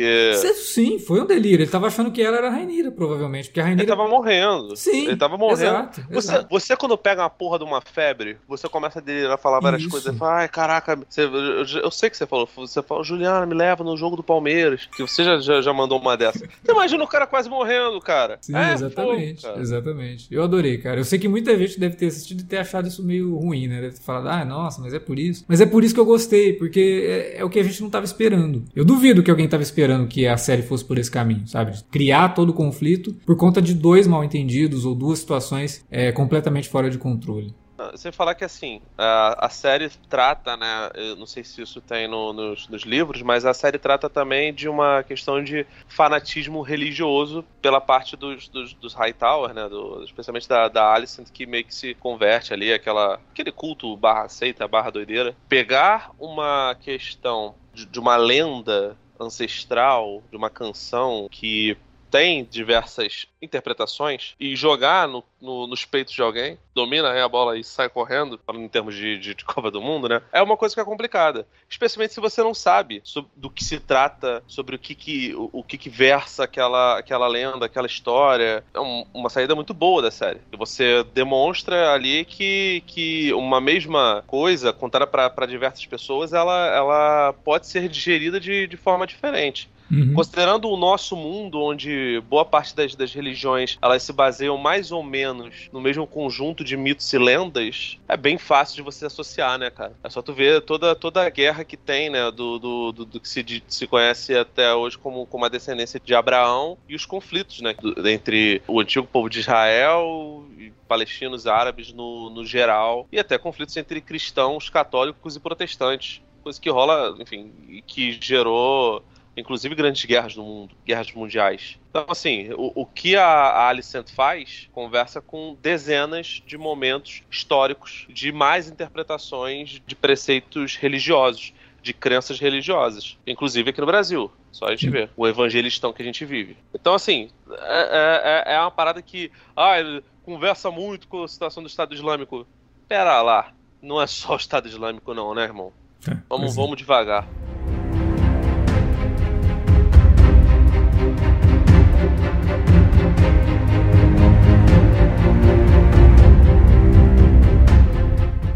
Sim, foi um delírio. Ele tava achando que ela era a Rainira, provavelmente. Porque a Rainira. Ele tava morrendo. Sim. Ele tava morrendo. Exato, você, exato. você, quando pega uma porra de uma febre, você começa a delirar, a falar várias Isso. coisas. Fala, ai, caraca, você, eu, eu, sei que você falou. Você falou, Juliana, me leva no jogo do Palmeiras. Que você já, já, já mandou uma dessa. Você imagina o cara quase morrendo, cara. Sim, é, exatamente. exatamente. Eu adorei, cara. Eu sei que muita gente deve ter assistido e ter achado isso meio ruim, né? Deve ter falado, ah, nossa, mas é por isso. Mas é por isso que eu gostei, porque é, é o que a gente não estava esperando. Eu duvido que alguém estava esperando que a série fosse por esse caminho, sabe? Criar todo o conflito por conta de dois mal entendidos ou duas situações é, completamente fora de controle. Sem falar que assim, a, a série trata, né? Eu não sei se isso tem no, nos, nos, livros, mas a série trata também de uma questão de fanatismo religioso pela parte dos, dos, dos Hightower, né? Do, especialmente da, da Alicent, que meio que se converte ali, aquela, aquele culto barra seita, barra doideira. Pegar uma questão de, de uma lenda ancestral, de uma canção que tem diversas interpretações e jogar no, no, nos peitos de alguém, domina a bola e sai correndo, em termos de, de, de Copa do Mundo, né? É uma coisa que é complicada. Especialmente se você não sabe sobre, do que se trata, sobre o que, que, o, o que, que versa aquela, aquela lenda, aquela história. É um, uma saída muito boa da série. Você demonstra ali que, que uma mesma coisa contada para diversas pessoas, ela, ela pode ser digerida de, de forma diferente. Uhum. Considerando o nosso mundo, onde boa parte das, das religiões elas se baseiam mais ou menos no mesmo conjunto de mitos e lendas, é bem fácil de você associar, né, cara? É só tu ver toda, toda a guerra que tem, né, do, do, do, do que se, se conhece até hoje como, como a descendência de Abraão e os conflitos, né, do, entre o antigo povo de Israel e palestinos árabes no, no geral, e até conflitos entre cristãos, católicos e protestantes. Coisa que rola, enfim, que gerou inclusive grandes guerras no mundo, guerras mundiais. Então, assim, o, o que a, a Alicent faz conversa com dezenas de momentos históricos de mais interpretações de preceitos religiosos, de crenças religiosas, inclusive aqui no Brasil. Só a gente vê o evangelistão que a gente vive. Então, assim, é, é, é uma parada que. Ah, ele conversa muito com a situação do Estado Islâmico. Pera lá, não é só o Estado Islâmico, não, né, irmão? É, vamos, é. vamos devagar.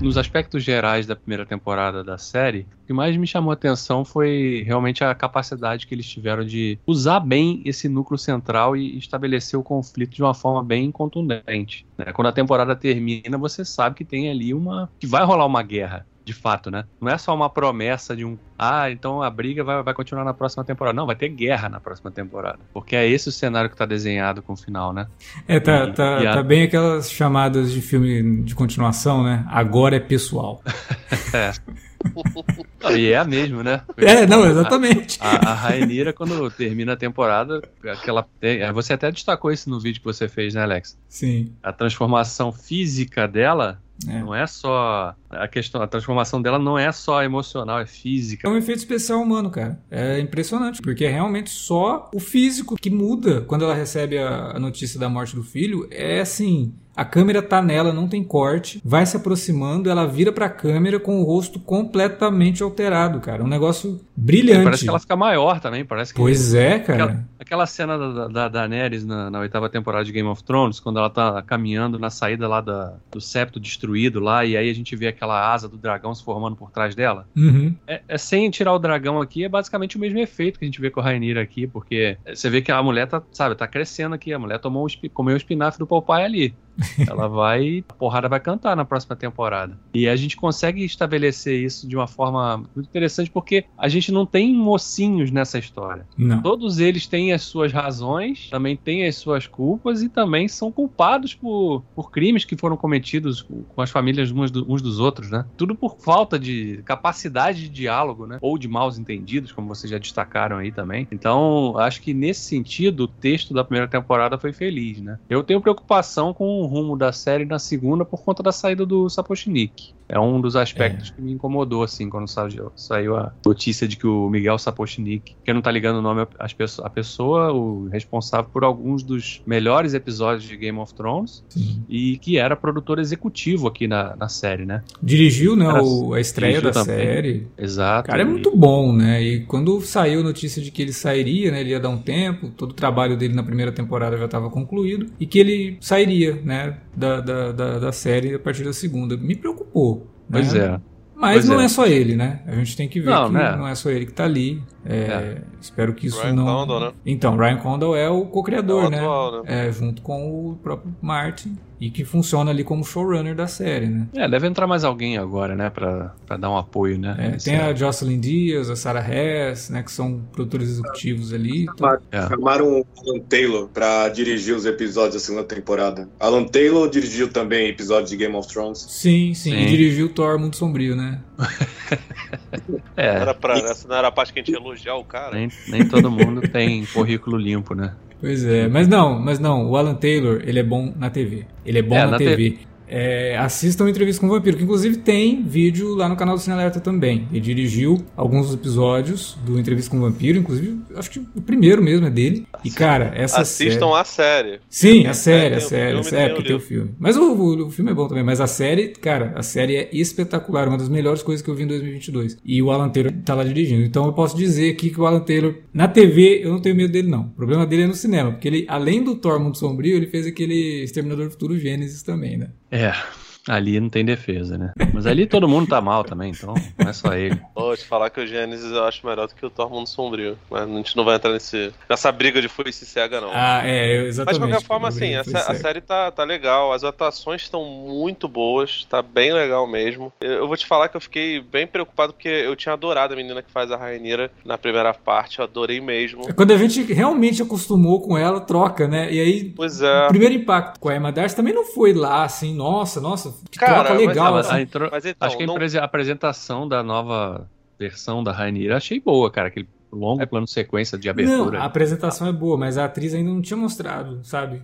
Nos aspectos gerais da primeira temporada da série, o que mais me chamou a atenção foi realmente a capacidade que eles tiveram de usar bem esse núcleo central e estabelecer o conflito de uma forma bem contundente. Né? Quando a temporada termina, você sabe que tem ali uma. que vai rolar uma guerra de fato, né? Não é só uma promessa de um. Ah, então a briga vai, vai continuar na próxima temporada. Não, vai ter guerra na próxima temporada. Porque é esse o cenário que tá desenhado com o final, né? É, tá, e, tá, e a... tá bem aquelas chamadas de filme de continuação, né? Agora é pessoal. é. e é a mesma, né? É, não, exatamente. A, a Rainira, quando termina a temporada, aquela, é, você até destacou isso no vídeo que você fez, né, Alex? Sim. A transformação física dela é. Não é só a questão, a transformação dela não é só emocional, é física. É um efeito especial humano, cara. É impressionante, porque é realmente só o físico que muda quando ela recebe a, a notícia da morte do filho. É assim, a câmera tá nela, não tem corte, vai se aproximando, ela vira pra câmera com o rosto completamente alterado, cara. Um negócio brilhante. parece que ela fica maior também, parece que. Pois é, cara. Aquela, aquela cena da, da, da Daenerys na, na, oitava temporada de Game of Thrones, quando ela tá caminhando na saída lá da, do septo destruído lá, e aí a gente vê aquela asa do dragão se formando por trás dela. Uhum. É, é, sem tirar o dragão aqui, é basicamente o mesmo efeito que a gente vê com a Rainira aqui, porque você vê que a mulher tá, sabe, tá crescendo aqui, a mulher tomou um, comeu o espinafre do Popeye ali. Ela vai. A porrada vai cantar na próxima temporada. E a gente consegue estabelecer isso de uma forma muito interessante porque a gente não tem mocinhos nessa história. Não. Todos eles têm as suas razões, também têm as suas culpas e também são culpados por, por crimes que foram cometidos com as famílias uns, do, uns dos outros, né? Tudo por falta de capacidade de diálogo, né? Ou de maus entendidos, como vocês já destacaram aí também. Então, acho que nesse sentido, o texto da primeira temporada foi feliz, né? Eu tenho preocupação com rumo da série na segunda por conta da saída do Sapochnik. É um dos aspectos é. que me incomodou, assim, quando saiu, saiu a notícia de que o Miguel Sapochnik, que não tá ligando o nome à pessoa, o responsável por alguns dos melhores episódios de Game of Thrones, Sim. e que era produtor executivo aqui na, na série, né? Dirigiu, né, era, o, a estreia da também. série. Exato. O cara é muito bom, né? E quando saiu a notícia de que ele sairia, né, ele ia dar um tempo, todo o trabalho dele na primeira temporada já estava concluído, e que ele sairia, né, da, da, da, da série a partir da segunda. Me preocupou. Pois né? é. Mas pois não é. é. só ele, né? A gente tem que ver não, que né? não é só ele que tá ali. É, é. Espero que isso Ryan não. Condal, né? Então, Ryan Condal é o co-criador, É né? atual, né? É, junto com o próprio Martin. E que funciona ali como showrunner da série, né? É, deve entrar mais alguém agora, né? Pra, pra dar um apoio, né? É, tem a Jocelyn Diaz, a Sarah Hess, né? Que são produtores executivos ali. Então... É. Chamaram o Alan Taylor pra dirigir os episódios da segunda temporada. Alan Taylor dirigiu também episódios de Game of Thrones. Sim, sim. Sim. E dirigiu Thor Muito Sombrio, né? É. Não era pra, essa não era a parte que a gente ia elogiar o cara. Nem, nem todo mundo tem currículo limpo, né? Pois é, mas não, mas não, o Alan Taylor, ele é bom na TV. Ele é bom É, na, na TV. É, assistam Entrevista com o Vampiro, que inclusive tem vídeo lá no canal do Cine Alerta também. Ele dirigiu alguns episódios do Entrevista com o Vampiro, inclusive, acho que o primeiro mesmo é dele. E, cara, essa Assistam série... a série. Sim, a série, a série, a série, porque tem o filme. Mas o, o, o, filme é bom também, mas a série, cara, a série é espetacular, uma das melhores coisas que eu vi em 2022. E o Alan Taylor tá lá dirigindo. Então eu posso dizer aqui que o Alan Taylor, na TV, eu não tenho medo dele, não. O problema dele é no cinema, porque ele, além do Thor Mundo Sombrio, ele fez aquele Exterminador Futuro Gênesis também, né? É. Yeah. Ali não tem defesa, né? Mas ali todo mundo tá mal também, então não é só ele. Vou te falar que o Gênesis eu acho melhor do que o Thor Mundo Sombrio. Mas a gente não vai entrar nesse, nessa briga de foice cega, não. Ah, é, exatamente. Mas de qualquer forma, assim, a, a, série tá, tá legal, as atuações estão muito boas, tá bem legal mesmo. Eu vou te falar que eu fiquei bem preocupado porque eu tinha adorado a menina que faz a Rainira na primeira parte, eu adorei mesmo. É quando a gente realmente acostumou com ela, troca, né? E aí, pois é. o primeiro impacto com a Emma Darcy também não foi lá assim, nossa, nossa, que Cara, troca legal. Mas, assim. intro... mas então, acho que não... a apresentação da nova versão da Rainira achei boa, cara. Aquele longo é... plano de sequência de abertura. Não, a apresentação é boa, mas a atriz ainda não tinha mostrado, sabe?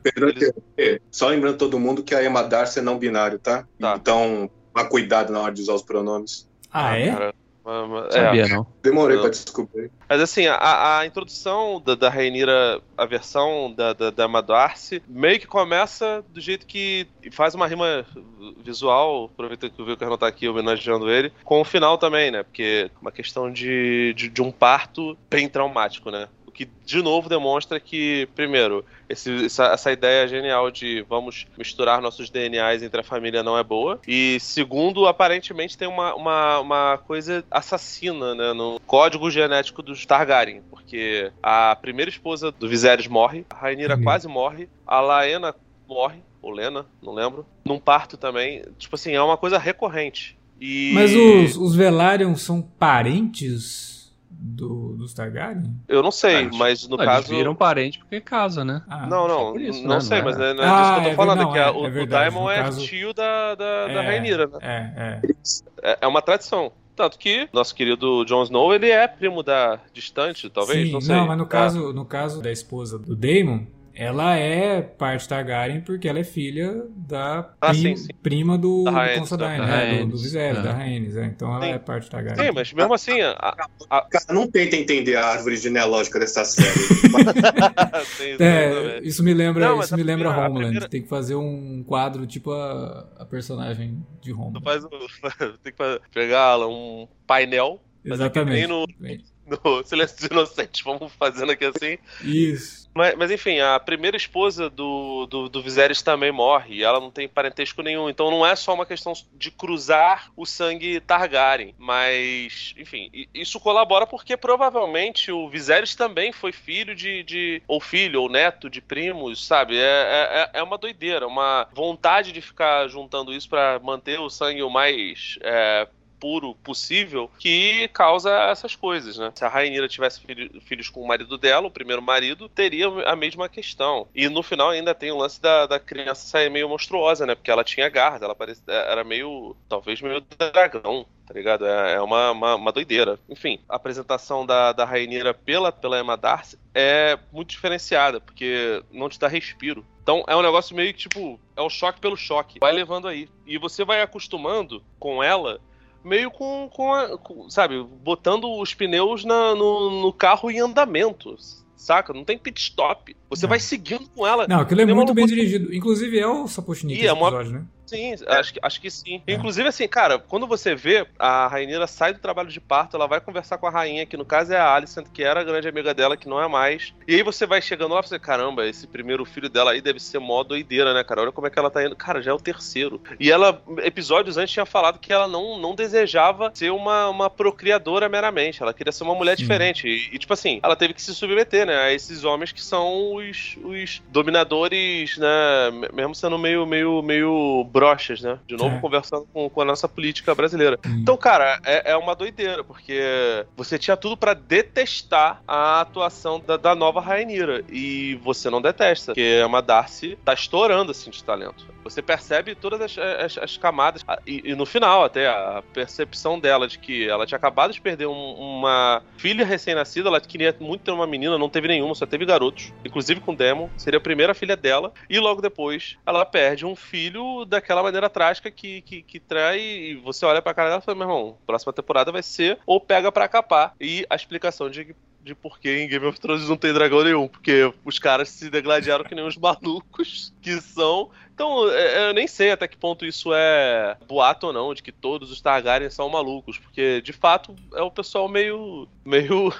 Só lembrando todo mundo que a Emma Darcy é não binário, tá? tá. Então, cuidado na hora de usar os pronomes. Ah, é? Cara. É. Sabia, não. Demorei não. pra descobrir. Mas assim, a, a introdução da, da Rainira, a versão da, da, da Madarce, meio que começa do jeito que faz uma rima visual, aproveitando que o Vilker tá aqui homenageando ele, com o final também, né? Porque é uma questão de, de, de um parto bem traumático, né? Que de novo demonstra que, primeiro, esse, essa, essa, ideia genial de vamos misturar nossos DNAs entre a família não é boa. E segundo, aparentemente tem uma, uma, uma coisa assassina né, no código genético dos Targaryen. Porque a primeira esposa do Viserys morre, a Rainira uhum. quase morre, a Laena morre, ou Lena, não lembro, num parto também. Tipo assim, é uma coisa recorrente. E... Mas os, os Velaryon são parentes do, dos Targaryen? Eu não sei, mas no caso. Eles viram parente porque casa, né? Ah, não, não. Isso, não né? sei, não mas é, não é ah, disso que eu tô é falando. Não, que é, o, o Daimon é caso... tio da, da, é, da Rainira, né? É, é. É, é uma tradição. Tanto que nosso querido Jon Snow, ele é primo da distante, talvez, Sim, não sei. Não, mas no caso, no caso da esposa do Daemon, ela é parte Targaryen porque ela é filha da ah, sim, sim. prima do, da do Considine, né? do, do Viserys, é. da Rhaenys, é. então ela sim. é parte Targaryen. Sim, mas mesmo assim... A, a... Cara, não tenta entender a árvore genealógica dessa série. é, isso me lembra, não, isso me lembra primeira, Homeland, primeira... tem que fazer um quadro tipo a, a personagem de Homeland. Faz, tem que pegar um painel, Exatamente. no, no Silêncio dos Inocentes, vamos fazendo aqui assim. Isso. Mas, mas, enfim, a primeira esposa do, do, do Viserys também morre e ela não tem parentesco nenhum. Então não é só uma questão de cruzar o sangue Targaryen. Mas, enfim, isso colabora porque provavelmente o Viserys também foi filho de. de ou filho, ou neto de primos, sabe? É, é, é, é uma doideira, uma vontade de ficar juntando isso para manter o sangue o mais. É, puro possível que causa essas coisas, né? Se a Rainira tivesse filho, filhos com o marido dela, o primeiro marido, teria a mesma questão. E no final ainda tem o lance da, da criança sair meio monstruosa, né? Porque ela tinha garras, ela parecia, era meio, talvez meio dragão, tá ligado? É, é uma, uma, uma, doideira. Enfim, a apresentação da, da Rainira pela, pela Emma Darcy é muito diferenciada, porque não te dá respiro. Então é um negócio meio que tipo, é o choque pelo choque. Vai levando aí. E você vai acostumando com ela meio com, com, a, com sabe, botando os pneus na, no, no carro em andamento, saca? Não tem pit stop. Você vai seguindo com ela. Não, aquilo é muito bem dirigido. Inclusive é o Sapochnik esse é uma... né? Sim, acho, que, acho que sim. É. Inclusive, assim, cara, quando você vê a Rainira sai do trabalho de parto, ela vai conversar com a rainha, que no caso é a Alicent, que era a grande amiga dela, que não é mais. E aí você vai chegando lá e você, caramba, esse primeiro filho dela aí deve ser mó doideira, né, cara? Olha como é que ela tá indo. Cara, já é o terceiro. E ela, episódios antes, tinha falado que ela não, não desejava ser uma, uma procriadora meramente. Ela queria ser uma mulher sim. diferente. E, e, tipo assim, ela teve que se submeter, né, a esses homens que são os, os dominadores, né, mesmo sendo meio, meio, meio brochas, né? De novo, é. conversando com, com, a nossa política brasileira. Hum. Então, cara, é, é, uma doideira, porque você tinha tudo para detestar a atuação da, da nova Rainira. E você não detesta, porque a Darcy tá estourando, assim, de talento. Você percebe todas as, as, as camadas. E, e, no final, até, a percepção dela de que ela tinha acabado de perder um, uma filha recém-nascida, ela queria muito ter uma menina, não teve nenhuma, só teve garotos. Inclusive com Demon. Seria a primeira filha dela. E logo depois, ela perde um filho da daquela maneira trágica que, que, que trai e você olha pra cara dela e fala, meu irmão, próxima temporada vai ser ou pega pra capar. E a explicação de de por que em Game of Thrones não tem dragão nenhum. Porque os caras se degladiaram que nem os malucos que são. Então, é, é, eu nem sei até que ponto isso é boato ou não, de que todos os Targaryen são malucos. Porque, de fato, é o pessoal meio. meio.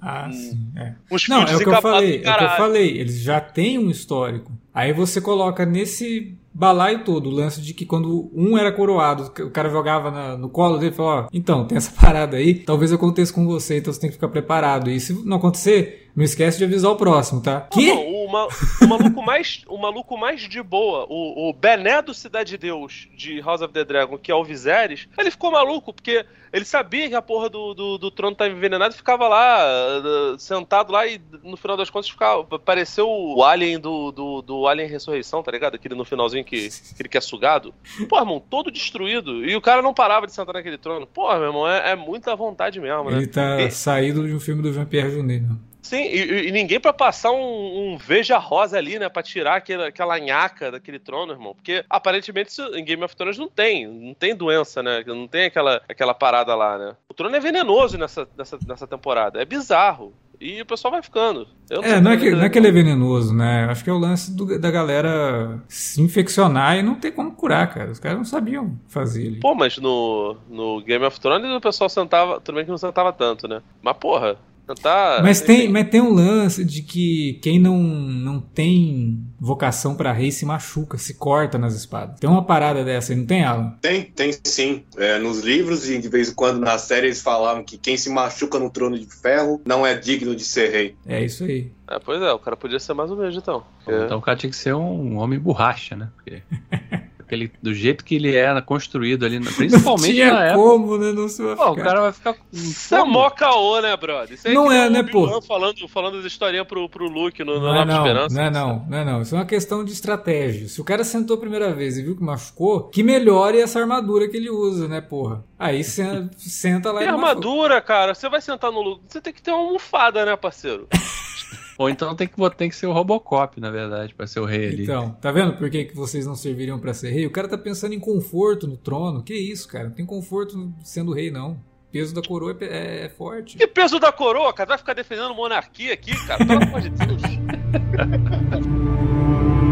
Ah, sim. É. Uns não, é o que eu falei. É o que eu falei. Eles já têm um histórico. Aí você coloca nesse balaio todo, o lance de que quando um era coroado, o cara jogava na, no colo dele e falou: Ó, então, tem essa parada aí, talvez aconteça com você, então você tem que ficar preparado. E se não acontecer, não esquece de avisar o próximo, tá? Que? Não, o, ma o, maluco mais, o maluco mais de boa, o, o Bené do Cidade de Deus de House of the Dragon, que é o Viserys, ele ficou maluco, porque ele sabia que a porra do, do, do trono estava envenenado e ficava lá, uh, sentado lá e no final das contas ficava, pareceu o alien do, do, do Alien Ressurreição, tá ligado? Aquele no finalzinho que, que ele quer sugado. Pô, irmão, todo destruído. E o cara não parava de sentar naquele trono. Pô, meu irmão, é, é muita vontade mesmo, né? Ele tá e... saído de um filme do Jean-Pierre Jeunet, né? Sim, e, e, ninguém para passar um, um, veja rosa ali, né? Pra tirar aquela, aquela nhaca daquele trono, irmão. Porque aparentemente isso, em Game of Thrones não tem. Não tem doença, né? Não tem aquela, aquela parada lá, né? O trono é venenoso nessa, nessa, nessa temporada. É bizarro. E o pessoal vai ficando. Não é, não é, que, não é que ele é venenoso, né? Acho que é o lance do, da galera se infeccionar e não ter como curar, cara. Os caras não sabiam fazer ali. Pô, mas no, no Game of Thrones o pessoal sentava. Tudo bem que não sentava tanto, né? Mas porra, Tá, mas, tem, mas tem um lance de que quem não, não tem vocação para rei se machuca, se corta nas espadas. Tem uma parada dessa aí, não tem, Alan? Tem, tem sim. É, nos livros e de vez em quando na série eles falavam que quem se machuca no trono de ferro não é digno de ser rei. É isso aí. É, pois é, o cara podia ser mais ou menos então. Então o cara tinha que ser um homem borracha, né? Porque... Aquele, do jeito que ele era construído ali, principalmente não tinha na época. como, né? Não se vai Pô, o cara vai ficar com. Isso é mó caô, né, brother? Isso não é, né, pô? Falando, falando as historinhas pro, pro Luke no, no não, é, não, Esperança. Não é não, não é não. Isso é uma questão de estratégia. Se o cara sentou a primeira vez e viu que machucou, que melhore essa armadura que ele usa, né, porra? Aí senta lá e. Que armadura, cara? Você vai sentar no Luke. Você tem que ter uma almofada, né, parceiro? Ou então tem que, tem que ser o Robocop, na verdade, para ser o rei ali. Então, tá vendo por que, que vocês não serviriam para ser rei? O cara tá pensando em conforto no trono. Que isso, cara? Não tem conforto sendo rei, não. Peso da coroa é, é, é forte. Que peso da coroa, cara? Vai ficar defendendo monarquia aqui, cara? Pelo amor de Deus.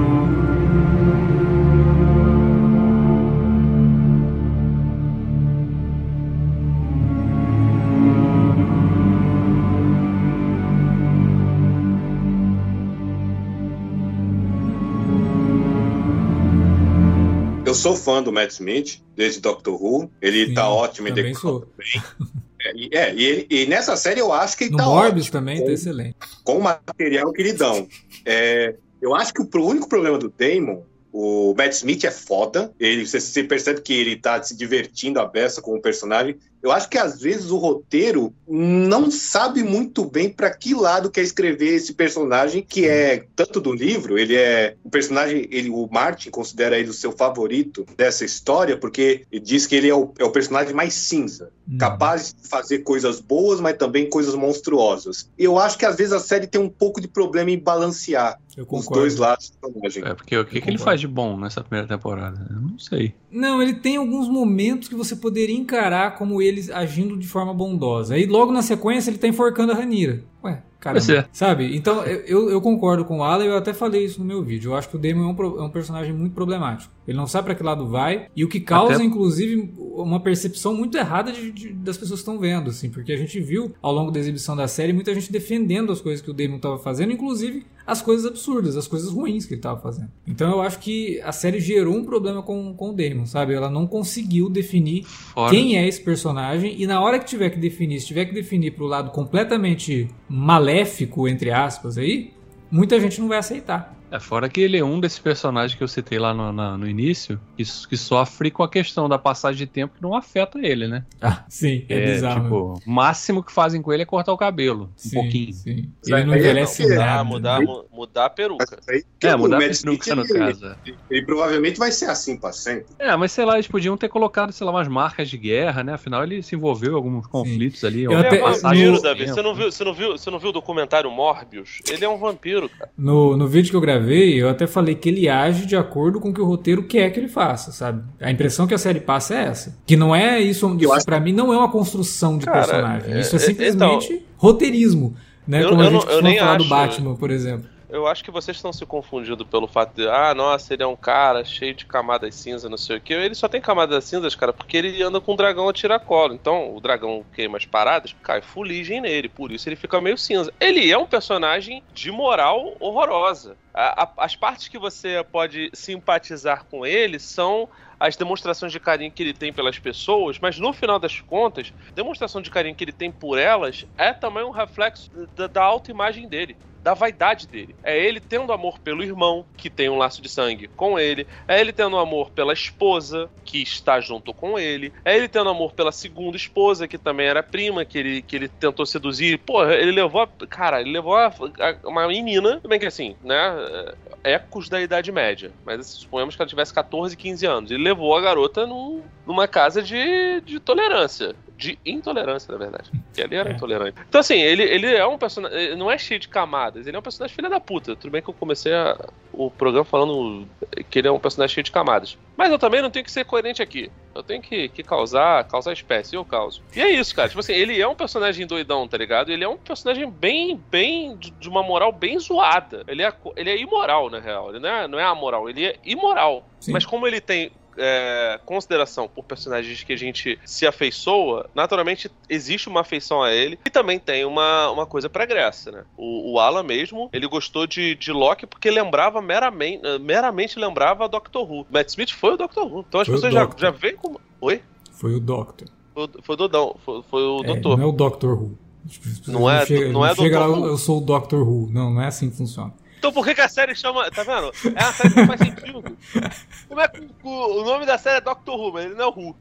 Eu sou fã do Matt Smith, desde Doctor Who. Ele Sim, tá ótimo em The Crown também. É, é e, ele, e, nessa série eu acho que ele no tá Morbius ótimo. também tá com, tá excelente. Com o material que ele dão. É, eu acho que o único problema do Damon o Matt Smith é foda. Ele, você, você percebe que ele tá se divertindo a beça com o personagem. Eu acho que às vezes o roteiro não sabe muito bem para que lado quer escrever esse personagem, que é tanto do livro, ele é o personagem, ele, o Martin considera ele o seu favorito dessa história, porque ele diz que ele é o, é o personagem mais cinza, uhum. capaz de fazer coisas boas, mas também coisas monstruosas. Eu acho que às vezes a série tem um pouco de problema em balancear os dois lados do personagem. É, porque o que, que ele faz de bom nessa primeira temporada? Eu não sei. Não, ele tem alguns momentos que você poderia encarar como ele eles agindo de forma bondosa. Aí logo na sequência ele tá enforcando a Ranira. Ué, Caramba. É. Sabe? Então, eu, eu concordo com o Alan, eu até falei isso no meu vídeo. Eu acho que o Damon é um, é um personagem muito problemático. Ele não sabe para que lado vai, e o que causa, até... inclusive, uma percepção muito errada de, de, das pessoas que estão vendo, assim, porque a gente viu ao longo da exibição da série muita gente defendendo as coisas que o Damon estava fazendo, inclusive as coisas absurdas, as coisas ruins que ele estava fazendo. Então eu acho que a série gerou um problema com, com o Damon, sabe? Ela não conseguiu definir Fora. quem é esse personagem, e na hora que tiver que definir, se tiver que definir pro lado completamente maléfico, entre aspas, aí, muita gente não vai aceitar. É, fora que ele é um desses personagens que eu citei lá no, na, no início, que, que, sofre com a questão da passagem de tempo que não afeta ele, né? Ah, sim, é, é bizarro. Tipo, o máximo que fazem com ele é cortar o cabelo, sim, um pouquinho. Sim. Ele não envelhece nada. Mudar, né? mudar a peruca. É, mudar a peruca no caso. É. Ele, ele, provavelmente vai ser assim pra sempre. É, mas sei lá, eles podiam ter colocado, sei lá, umas marcas de guerra, né? Afinal, ele se envolveu em alguns conflitos sim. ali. Ele é vampiro, Davi. Você não, viu, você, não viu, você não viu o documentário Morbius? Ele é um vampiro, cara. No, no vídeo que eu gravei, gravei, eu até falei que ele age de acordo com o que o roteiro quer que ele faça, sabe? A impressão que a série passa é essa. Que não é isso, isso acho... para mim não é uma construção de Cara, personagem. Isso é, é simplesmente então, roteirismo. Né? Eu, Como eu, a gente eu, eu falar acho... do Batman, por exemplo eu acho que vocês estão se confundindo pelo fato de, ah, nossa, ele é um cara cheio de camadas cinzas, não sei o que. Ele só tem camadas cinzas, cara, porque ele anda com um dragão a tiracolo. Então, o dragão queima as paradas, cai fuligem nele, por isso ele fica meio cinza. Ele é um personagem de moral horrorosa. A, a, as partes que você pode simpatizar com ele são as demonstrações de carinho que ele tem pelas pessoas, mas no final das contas, demonstração de carinho que ele tem por elas é também um reflexo da, da autoimagem dele da vaidade dele. É ele tendo amor pelo irmão, que tem um laço de sangue com ele. É ele tendo amor pela esposa, que está junto com ele. É ele tendo amor pela segunda esposa, que também era prima, que ele, que ele tentou seduzir. Porra, ele levou. A, cara, ele levou a, a, uma menina, bem que assim, né? Ecos da Idade Média. Mas assim, suponhamos que ela tivesse 14, 15 anos. Ele levou a garota num, numa casa de, de tolerância de intolerância, na verdade. Que ali era é. intolerante. Então, assim, ele, ele é um personagem. Não é cheio de camadas, ele é um personagem filha da puta. Tudo bem que eu comecei a, o programa falando que ele é um personagem cheio de camadas. Mas eu também não tenho que ser coerente aqui. Eu tenho que, que causar, causar espécie, eu causo. E é isso, cara. Tipo assim, ele é um personagem doidão, tá ligado? Ele é um personagem bem, bem, de uma moral bem zoada. Ele é, ele é imoral, na real. Ele não é, não é amoral, ele é imoral. Sim. Mas como ele tem é, consideração por personagens que a gente se afeiçoa, naturalmente existe uma afeição a ele e também tem uma, uma coisa pregressa, né? O, o Alan mesmo, ele gostou de, de Loki porque lembrava meramente, meramente lembrava Doctor Who. Matt Smith foi o Doctor Who. Então as foi pessoas já, já veem como. Oi? Foi o Doctor. Foi, foi o Dodão, foi, foi o é, Doutor. Não é o Doctor Who. Não é, chega, não, não é chega lá, eu sou o Doctor Who. Não, não é assim que funciona. Então por que, que, a série chama. Tá vendo? É uma série que não faz sentido. Como é que o, o nome da série é Doctor Who, mas ele não é o Who?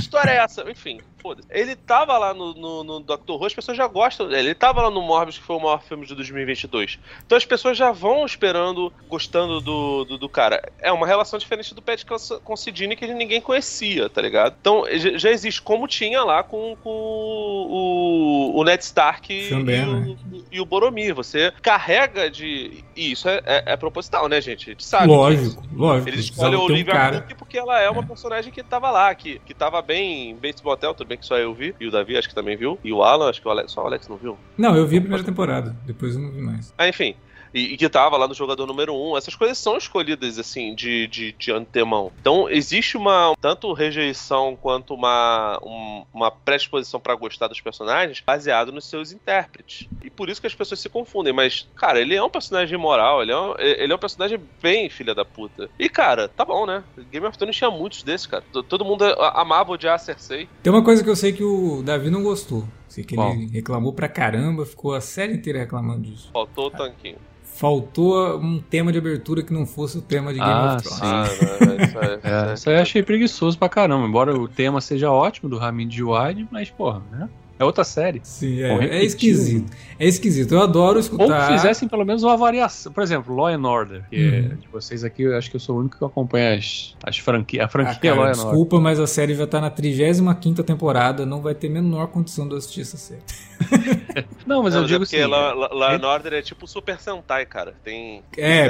Que história é essa? Enfim, foda-se. Ele tava lá no, no, no, Doctor Who, as pessoas já gostam dele. Ele tava lá no Morbius, que foi o maior filme de 2022. Então as pessoas já vão esperando, gostando do, do, do cara. É uma relação diferente do Pet com Sidney que ninguém conhecia, tá ligado? Então já existe como tinha lá com, com o, o Ned Stark Também, e, né? o, e o Boromir. Você carrega de. E isso é, é, é proposital, né, gente? A gente sabe. Lógico, lógico. Eles escolhem o Olivia um cara... Cook porque ela é uma personagem que tava lá, que, que tava bem em Bates Motel, tudo bem que só eu vi, e o Davi acho que também viu, e o Alan, acho que o Alex, só o Alex não viu. Não, eu vi a primeira temporada, depois eu não vi mais. Ah, enfim e, e, que tava lá no jogador número 1. Um. Essas coisas são escolhidas, assim, de, de, de antemão. Então, existe uma tanto rejeição quanto uma, um, uma predisposição para gostar dos personagens baseado nos seus intérpretes. E por isso que as pessoas se confundem. Mas, cara, ele é um personagem moral, ele é um, ele é um personagem bem filha da puta. E, cara, tá bom, né? Game of Thrones tinha muitos desses, cara. Todo mundo amava odiar a Cersei. Tem uma coisa que eu sei que o Davi não gostou. Sei que Bom. ele reclamou pra caramba, ficou a série inteira reclamando disso. Faltou o tanquinho faltou um tema de abertura que não fosse o tema de Game ah, of Thrones. Ah, isso, aí, é, isso aí eu achei preguiçoso pra caramba. Embora o tema seja ótimo do Ramin Djawadi, mas porra, né? É outra série. Sim, é, é esquisito. É esquisito. Eu adoro escutar. Ou que fizessem pelo menos uma variação. Por exemplo, Law and Order. Que é, de vocês aqui, eu acho que eu sou o único que acompanha as, as franquias. A franquia ah, cara, Law and Order. Desculpa, mas a série já tá na 35 temporada. Não vai ter menor condição de assistir essa série. não, mas não, eu digo porque assim. Law, Law and Order é tipo Super Sentai, cara. Tem. É,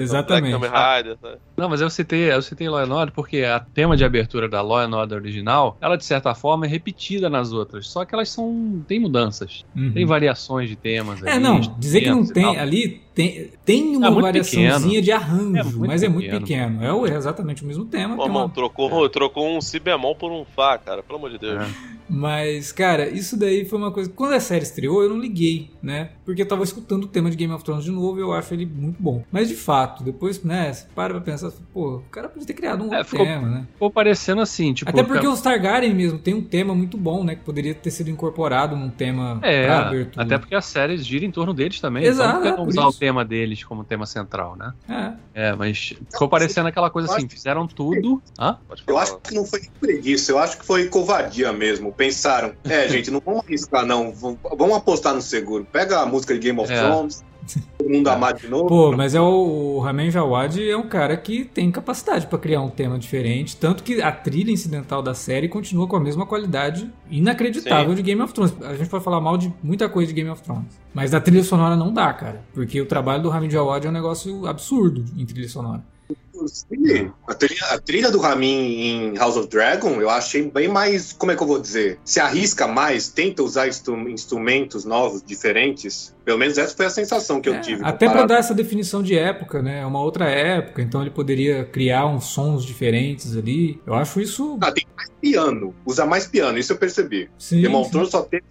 exatamente. Rider? Não, mas eu citei, eu citei Law and Order porque a tema de abertura da Law and Order original, ela de certa forma é repetida nas outras. Só que ela elas são. tem mudanças. Uhum. Tem variações de temas. É, ali, não, dizer que não tem. Ali tem, tem uma é variaçãozinha de arranjo, é mas é muito pequeno. É, é exatamente o mesmo tema. Pô, uma... trocou, trocou um si bemol por um fá, cara, pelo amor de Deus. É. Mas, cara, isso daí foi uma coisa. Quando a série estreou, eu não liguei, né? Porque eu tava escutando o tema de Game of Thrones de novo e eu acho ele muito bom. Mas de fato, depois, né, você para pra pensar, pô, o cara podia ter criado um é, outro ficou, tema, né? Ficou parecendo assim, tipo. Até porque cara... os Targaryen mesmo tem um tema muito bom, né? Que poderia ter sido incorporado num tema é, pra abertura. Até porque a série gira em torno deles também. Exato. Então, usar o tema deles como tema central, né? É. É, mas ficou parecendo aquela coisa assim, fizeram tudo. Hã? Eu acho que não foi preguiça, eu acho que foi covardia mesmo. Pensaram, é, gente, não vamos arriscar, não. Vamos apostar no seguro. Pega a música de Game of é. Thrones Todo mundo amar de novo. Pô, mas é o, o Ramen Jawad é um cara que tem capacidade para criar um tema diferente, tanto que a trilha incidental da série continua com a mesma qualidade inacreditável Sim. de Game of Thrones. A gente pode falar mal de muita coisa de Game of Thrones, mas da trilha sonora não dá, cara, porque o trabalho do Ramin Jawad é um negócio absurdo em trilha sonora. A trilha, a trilha do Ramin em House of Dragon eu achei bem mais, como é que eu vou dizer? Se arrisca mais, tenta usar instrumentos novos, diferentes. Pelo menos essa foi a sensação que é, eu tive. Até para dar essa definição de época, né? É uma outra época, então ele poderia criar uns sons diferentes ali. Eu acho isso. Ah, tem mais piano, usa mais piano, isso eu percebi. Sim, Thrones só teve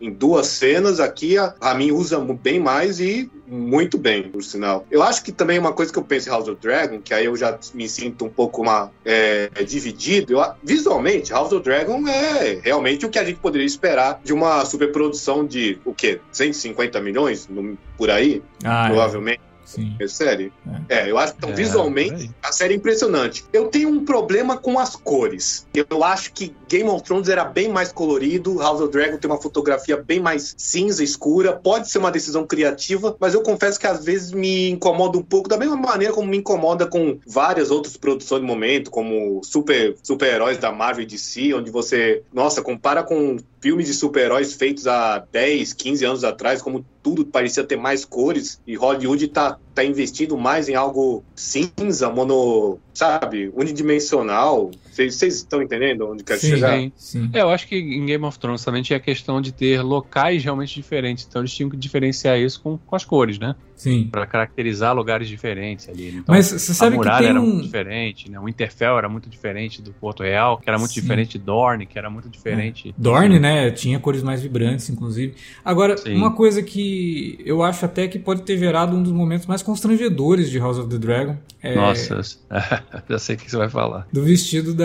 em duas cenas. Aqui a Ramin usa bem mais e muito bem, por sinal. Eu acho que também uma coisa que eu penso em House of Dragon, que aí eu já me sinto um pouco uma, é, dividido. Eu, visualmente, House of Dragon é realmente o que a gente poderia esperar de uma superprodução de o quê? 150 milhões no, por aí, ah, é. provavelmente. É. Sim. É série. É. é. eu acho que então, é, visualmente a série é impressionante. Eu tenho um problema com as cores. Eu acho que Game of Thrones era bem mais colorido, House of Dragon tem uma fotografia bem mais cinza, escura. Pode ser uma decisão criativa, mas eu confesso que às vezes me incomoda um pouco, da mesma maneira como me incomoda com várias outras produções do momento, como super super-heróis da Marvel e DC, onde você, nossa, compara com filmes de super-heróis feitos há 10, 15 anos atrás, como tudo parecia ter mais cores, e Hollywood tá, tá investindo mais em algo cinza, mono, sabe, unidimensional. Vocês estão entendendo onde quer chegar? Sim, sim. É, eu acho que em Game of Thrones também tinha a questão de ter locais realmente diferentes, então eles tinham que diferenciar isso com, com as cores, né? Sim. Para caracterizar lugares diferentes ali. Então, Mas você sabe a muralha que tem era um... muito diferente, né? O Interfell era muito diferente do Porto Real, que era muito Sim. diferente de Dorne, que era muito diferente. É. Dorne, né? Tinha cores mais vibrantes, inclusive. Agora, Sim. uma coisa que eu acho até que pode ter gerado um dos momentos mais constrangedores de House of the Dragon. É... Nossa, já sei o que você vai falar. Do vestido da,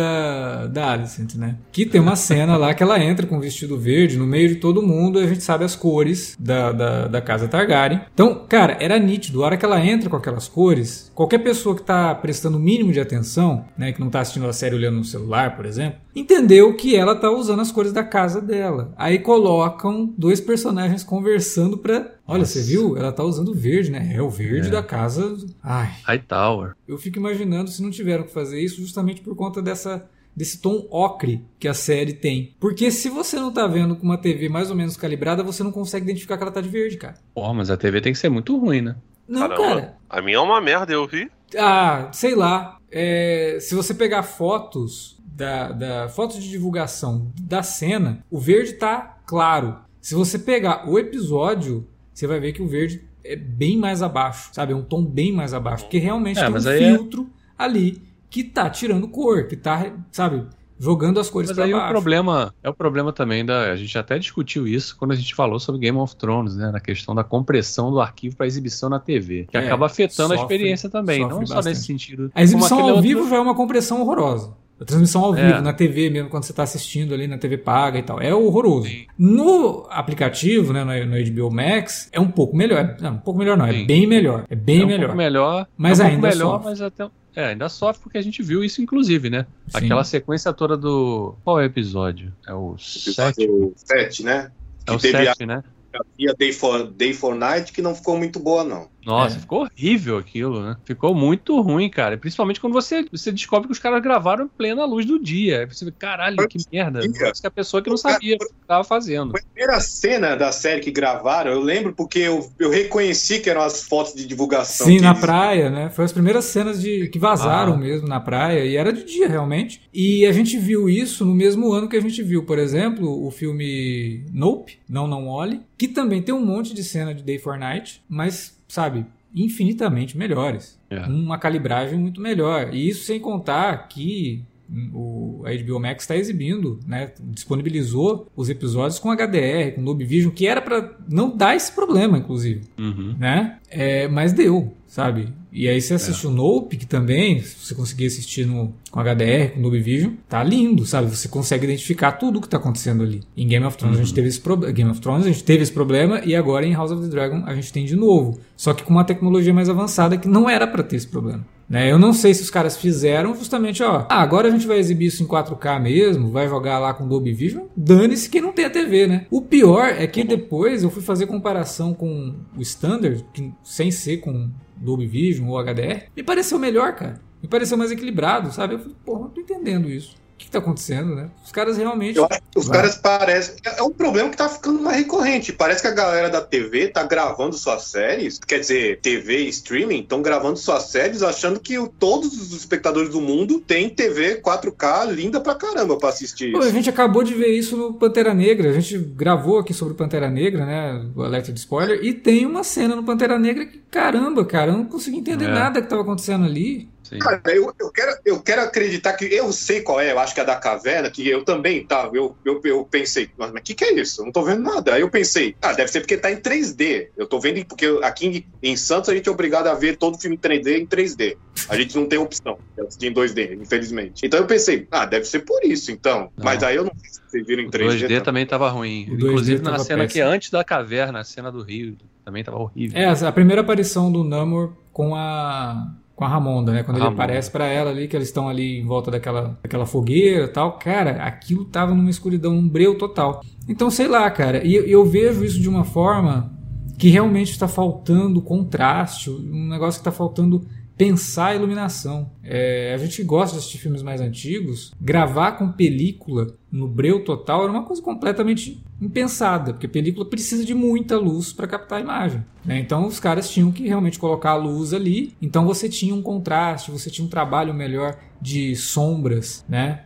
da Alicent, né? Que tem uma cena lá que ela entra com o vestido verde no meio de todo mundo, e a gente sabe as cores da, da, da casa Targaryen. Então, cara, era nítido. A hora que ela entra com aquelas cores, qualquer pessoa que está prestando o mínimo de atenção, né, que não está assistindo a série olhando no celular, por exemplo, entendeu que ela tá usando as cores da casa dela. Aí colocam dois personagens conversando pra. Olha, Nossa. você viu? Ela tá usando verde, né? É o verde é. da casa. Ai. Hightower. Eu fico imaginando se não tiveram que fazer isso justamente por conta dessa desse tom ocre que a série tem. Porque se você não tá vendo com uma TV mais ou menos calibrada, você não consegue identificar que ela tá de verde, cara. Pô, mas a TV tem que ser muito ruim, né? Não, Caramba, cara. A minha é uma merda, eu vi. Ah, sei lá. É, se você pegar fotos da, da fotos de divulgação da cena, o verde tá claro. Se você pegar o episódio, você vai ver que o verde é bem mais abaixo, sabe? É um tom bem mais abaixo, porque realmente é, tem um é filtro é... ali que tá tirando cor, que tá, sabe? jogando as cores para baixo. o problema é o problema também da a gente até discutiu isso quando a gente falou sobre Game of Thrones, né, na questão da compressão do arquivo para exibição na TV, que é, acaba afetando sofre, a experiência também, não bastante. só nesse sentido. A exibição ao vivo outro... já é uma compressão horrorosa. A transmissão ao é. vivo, na TV mesmo, quando você está assistindo ali na TV paga e tal. É horroroso. Sim. No aplicativo, né, no, no, HBO Max, é um pouco melhor. Não, um pouco melhor não, é Sim. é bem melhor. É bem é um melhor. Pouco melhor. Mas é um ainda melhor, sofre. mas até é, ainda sofre porque a gente viu isso, inclusive, né? Sim. Aquela sequência toda do. Qual é o episódio? É o 7, né? É o 7, né? Havia Day for, Day for Night que não ficou muito boa, não. Nossa, é. ficou horrível aquilo, né? Ficou muito ruim, cara. Principalmente quando você, você descobre que os caras gravaram em plena luz do dia. Aí você vê, caralho, que merda. Parece que a pessoa que não sabia o que estava fazendo. A primeira cena da série que gravaram, eu lembro porque eu, eu reconheci que eram as fotos de divulgação. Sim, na eles... praia, né? Foi as primeiras cenas de que vazaram ah. mesmo na praia. E era de dia, realmente. E a gente viu isso no mesmo ano que a gente viu, por exemplo, o filme Nope, Não Não Olhe, que também tem um monte de cena de Day for Night, mas sabe, infinitamente melhores. É. Uma calibragem muito melhor. E isso sem contar que o, a HBO Max está exibindo, né, disponibilizou os episódios com HDR, com Dolby Vision, que era para não dar esse problema, inclusive, uhum. né? É, mas deu, sabe? E aí você assiste é. o Nope, que também, se você conseguir assistir no, com HDR, com Dolby Vision, tá lindo, sabe? Você consegue identificar tudo o que tá acontecendo ali. Em Game of Thrones uhum. a gente uhum. teve esse problema, Game of Thrones a gente teve esse problema e agora em House of the Dragon a gente tem de novo, só que com uma tecnologia mais avançada que não era para ter esse problema. Né? Eu não sei se os caras fizeram justamente, ó, ah, agora a gente vai exibir isso em 4K mesmo, vai jogar lá com Dolby Vision, dane-se que não tem a TV, né? O pior é que depois eu fui fazer comparação com o Standard, que, sem ser com Dolby Vision ou HDR, me pareceu melhor, cara. Me pareceu mais equilibrado, sabe? Eu falei, porra, não tô entendendo isso que está acontecendo, né? Os caras realmente. Eu acho que os Vai. caras parecem. É um problema que está ficando mais recorrente. Parece que a galera da TV está gravando suas séries, quer dizer, TV e streaming, estão gravando suas séries achando que todos os espectadores do mundo têm TV 4K linda pra caramba pra assistir. Pô, a gente acabou de ver isso no Pantera Negra. A gente gravou aqui sobre Pantera Negra, né? O alerta de spoiler. E tem uma cena no Pantera Negra que, caramba, cara, eu não consegui entender é. nada que estava acontecendo ali. Cara, eu, eu, quero, eu quero acreditar que eu sei qual é, eu acho que é da caverna, que eu também, tá? Eu, eu, eu pensei, mas o que, que é isso? Eu não tô vendo nada. Aí eu pensei, ah, deve ser porque tá em 3D. Eu tô vendo, porque aqui em Santos a gente é obrigado a ver todo filme 3D em 3D. A gente não tem opção de assistir em 2D, infelizmente. Então eu pensei, ah, deve ser por isso, então. Não. Mas aí eu não sei se vocês viram em 3D. O 2D também tava ruim. Inclusive na cena péssimo. que é antes da caverna, a cena do Rio, também tava horrível. É, a primeira aparição do Namor com a com a Ramonda, né? Quando ele aparece para ela ali, que eles estão ali em volta daquela, daquela fogueira e tal. Cara, aquilo tava numa escuridão, um breu total. Então, sei lá, cara. E eu vejo isso de uma forma que realmente está faltando contraste, um negócio que está faltando pensar a iluminação. É, a gente gosta de assistir filmes mais antigos, gravar com película no breu total era uma coisa completamente impensada, porque película precisa de muita luz para captar a imagem. Né? Então os caras tinham que realmente colocar a luz ali, então você tinha um contraste, você tinha um trabalho melhor de sombras, né?